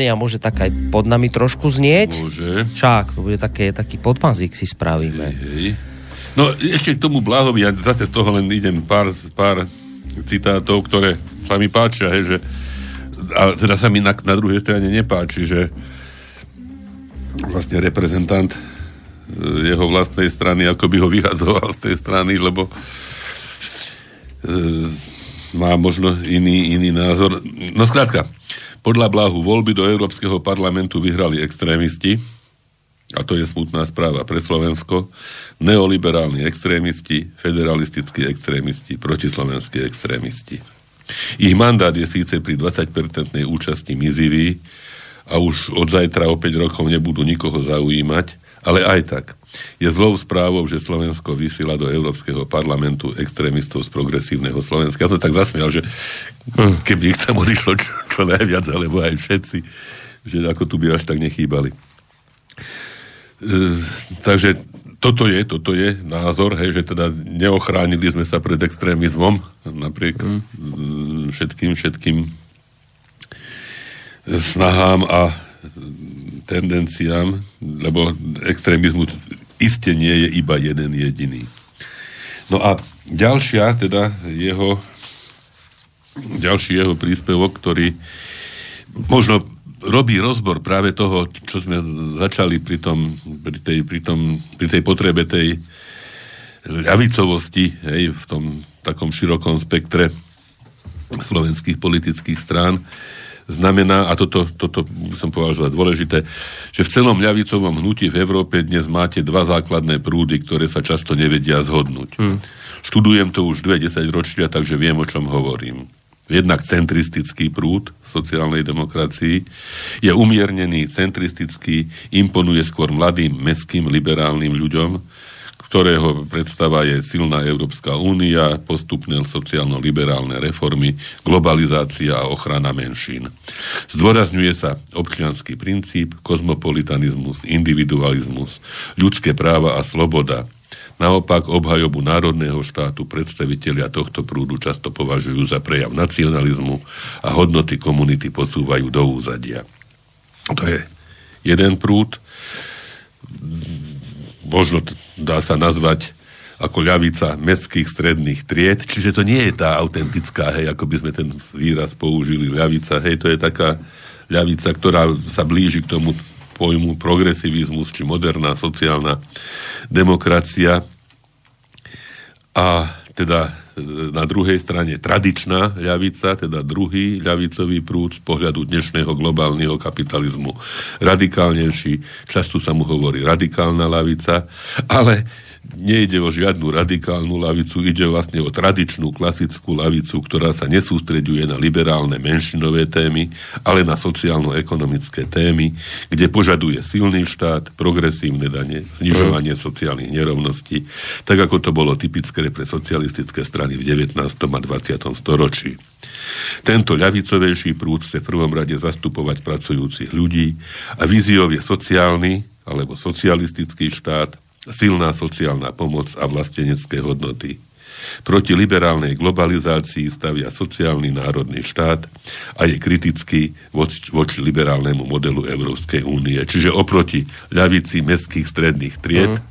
Ona Enia môže tak aj pod nami trošku znieť. Môže. Však, to bude také, taký podpazík si spravíme. Hej, hej. No ešte k tomu Blahovi, ja zase z toho len idem pár, pár citátov, ktoré sa mi páčia, hej, že a teda sa mi na, na druhej strane nepáči, že vlastne reprezentant e, jeho vlastnej strany, ako by ho vyhadzoval z tej strany, lebo e, má možno iný, iný názor. No skrátka, podľa Blahu voľby do Európskeho parlamentu vyhrali extrémisti, a to je smutná správa pre Slovensko, neoliberálni extrémisti, federalistickí extrémisti, protislovenskí extrémisti. Ich mandát je síce pri 20-percentnej účasti mizivý a už od zajtra o 5 rokov nebudú nikoho zaujímať, ale aj tak. Je zlou správou, že Slovensko vysiela do Európskeho parlamentu extrémistov z progresívneho Slovenska. Ja som tak zasmial, že hm. keby ich tam odišlo čo, čo najviac, alebo aj všetci, že ako tu by až tak nechýbali. E, takže toto je, toto je názor, hej, že teda neochránili sme sa pred extrémizmom napriek mm. všetkým, všetkým snahám a tendenciám, lebo extrémizmus iste nie je iba jeden jediný. No a ďalšia, teda jeho ďalší jeho príspevok, ktorý možno robí rozbor práve toho, čo sme začali pri, tom, pri, tej, pri, tom, pri tej potrebe tej ľavicovosti hej, v tom takom širokom spektre slovenských politických strán znamená, a toto, toto som povedal za dôležité, že v celom ľavicovom hnutí v Európe dnes máte dva základné prúdy, ktoré sa často nevedia zhodnúť. Hmm. Študujem to už dve desať ročia, takže viem, o čom hovorím. jednak centristický prúd sociálnej demokracii, je umiernený, centristický, imponuje skôr mladým, meským, liberálnym ľuďom, ktorého predstava je silná Európska únia, postupné sociálno-liberálne reformy, globalizácia a ochrana menšín. Zdôrazňuje sa občianský princíp, kozmopolitanizmus, individualizmus, ľudské práva a sloboda. Naopak obhajobu národného štátu predstavitelia tohto prúdu často považujú za prejav nacionalizmu a hodnoty komunity posúvajú do úzadia. To je jeden prúd možno dá sa nazvať ako ľavica mestských stredných tried, čiže to nie je tá autentická, hej, ako by sme ten výraz použili, ľavica, hej, to je taká ľavica, ktorá sa blíži k tomu pojmu progresivizmus, či moderná sociálna demokracia. A teda na druhej strane tradičná ľavica, teda druhý ľavicový prúd z pohľadu dnešného globálneho kapitalizmu. Radikálnejší, často sa mu hovorí radikálna ľavica, ale nejde o žiadnu radikálnu lavicu, ide vlastne o tradičnú klasickú lavicu, ktorá sa nesústreďuje na liberálne menšinové témy, ale na sociálno-ekonomické témy, kde požaduje silný štát, progresívne dane, znižovanie mm. sociálnych nerovností, tak ako to bolo typické pre socialistické strany v 19. a 20. storočí. Tento ľavicovejší prúd chce v prvom rade zastupovať pracujúcich ľudí a víziou je sociálny alebo socialistický štát, silná sociálna pomoc a vlastenecké hodnoty. Proti liberálnej globalizácii stavia sociálny národný štát a je kritický voči, voči liberálnemu modelu Európskej únie. Čiže oproti ľavici mestských stredných tried mm.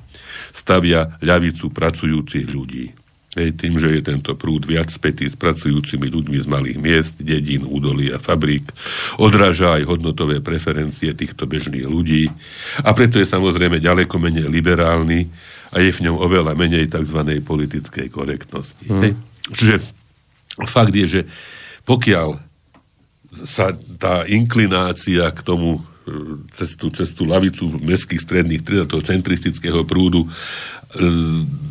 stavia ľavicu pracujúcich ľudí. Hej, tým, že je tento prúd viac spätý s pracujúcimi ľuďmi z malých miest, dedín, údolí a fabrík, odráža aj hodnotové preferencie týchto bežných ľudí a preto je samozrejme ďaleko menej liberálny a je v ňom oveľa menej tzv. politickej korektnosti. Hmm. Hej. Čiže fakt je, že pokiaľ sa tá inklinácia k tomu cez tú, cez tú lavicu mestských stredných tried, toho centristického prúdu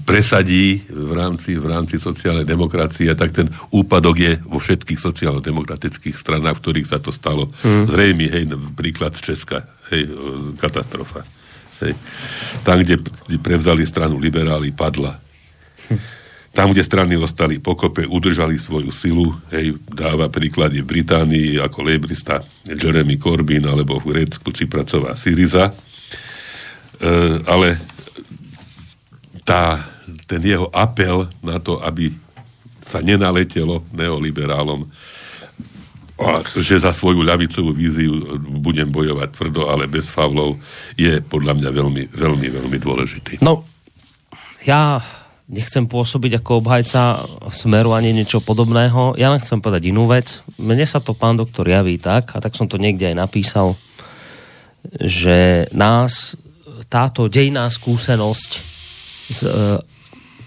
presadí v rámci, v rámci sociálnej demokracie, tak ten úpadok je vo všetkých sociálno-demokratických stranách, v ktorých sa to stalo. Hmm. Zrejme, hej, príklad Česka, hej, katastrofa. Hej. Tam, kde, prevzali stranu liberáli, padla. Hm. Tam, kde strany ostali pokope, udržali svoju silu, hej, dáva príklady v Británii ako lebrista Jeremy Corbyn alebo v Grécku Cipracová Syriza. E, ale tá, ten jeho apel na to, aby sa nenaletelo neoliberálom, a že za svoju ľavicovú víziu budem bojovať tvrdo, ale bez favlov, je podľa mňa veľmi, veľmi, veľmi dôležitý. No, ja nechcem pôsobiť ako obhajca smeru ani niečo podobného. Ja len chcem povedať inú vec. Mne sa to pán doktor javí tak, a tak som to niekde aj napísal, že nás táto dejná skúsenosť s, e,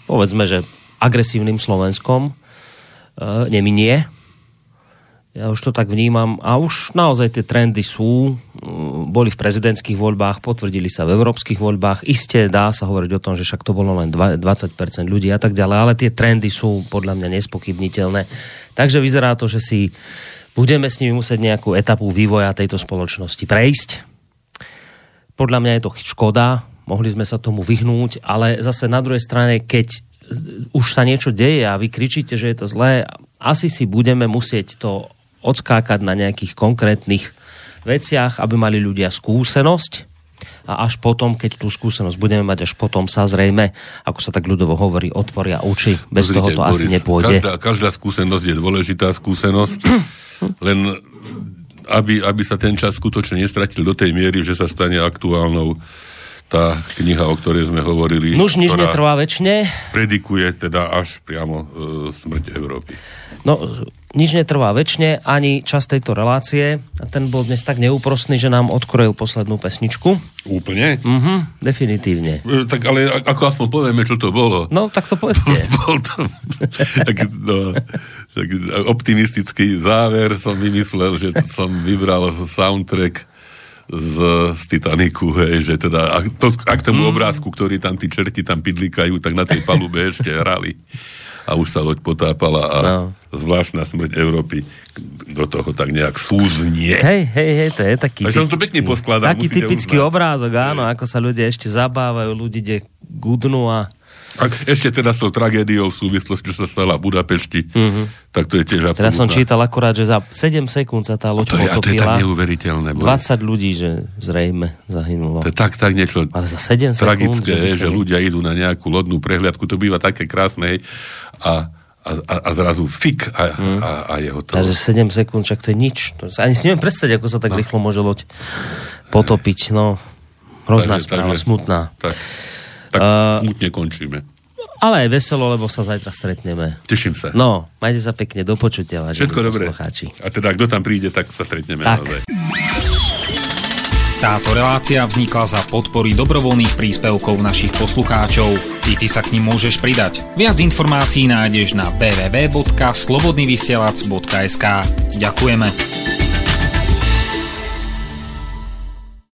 povedzme, že agresívnym Slovenskom e, neminie. Ja už to tak vnímam a už naozaj tie trendy sú, boli v prezidentských voľbách, potvrdili sa v európskych voľbách, Isté dá sa hovoriť o tom, že však to bolo len 20% ľudí a tak ďalej, ale tie trendy sú podľa mňa nespochybniteľné. Takže vyzerá to, že si budeme s nimi musieť nejakú etapu vývoja tejto spoločnosti prejsť. Podľa mňa je to škoda, mohli sme sa tomu vyhnúť, ale zase na druhej strane, keď už sa niečo deje a vy kričíte, že je to zlé, asi si budeme musieť to odskákať na nejakých konkrétnych veciach, aby mali ľudia skúsenosť a až potom, keď tú skúsenosť budeme mať, až potom sa zrejme, ako sa tak ľudovo hovorí, otvoria oči. Bez Pozrite, toho to Boris, asi nepôjde. Každá, každá skúsenosť je dôležitá skúsenosť, len aby, aby sa ten čas skutočne nestratil do tej miery, že sa stane aktuálnou tá kniha, o ktorej sme hovorili. Nuž nič netrvá väčšine. Predikuje teda až priamo e, smrť Európy. No, nič netrvá väčšine, ani čas tejto relácie. A ten bol dnes tak neúprostný, že nám odkrojil poslednú pesničku. Úplne? Mhm, definitívne. E, tak ale ako aspoň povieme, čo to bolo. No, tak to povedzte. bol to tak, no, tak optimistický záver som vymyslel, že som vybral soundtrack z, z Titaniku, hej, že teda, ak, to, ak tomu mm. obrázku, ktorý tam tí čerti tam pidlikajú, tak na tej palube ešte hrali. a už sa loď potápala a no. zvláštna smrť Európy do toho tak nejak súznie. Hej, hej, hej, to je taký... Takže som to pekne poskladal. Taký typický uznať. obrázok, áno, hej. ako sa ľudia ešte zabávajú, ľudí ide gudnú a a ešte teda s tou tragédiou v súvislosti, čo sa stala v Budapešti, uh-huh. tak to je tiež absolútna. Teraz som čítal akurát, že za 7 sekúnd sa tá loď to je, potopila. A to je tak neuveriteľné. 20 ľudí, že zrejme zahynulo. To je tak, tak niečo Ale za 7 tragické, sekúnd, že, že ľudia idú na nejakú lodnú prehliadku, to býva také krásne, a a, a, a zrazu fik a, hmm. a, a je hotovo. Takže 7 sekúnd, však to je nič. To ani si neviem predstaviť, ako sa tak no. rýchlo môže loď potopiť. No, hrozná správa, smutná. Tak, tak uh, smutne končíme. Ale aj veselo, lebo sa zajtra stretneme. Teším sa. No, majte sa pekne, do počutia, Všetko dobré. A teda, kto tam príde, tak sa stretneme tak. naozaj. Táto relácia vznikla za podpory dobrovoľných príspevkov našich poslucháčov. I ty sa k ním môžeš pridať. Viac informácií nájdeš na www.slobodnyvysielac.sk Ďakujeme.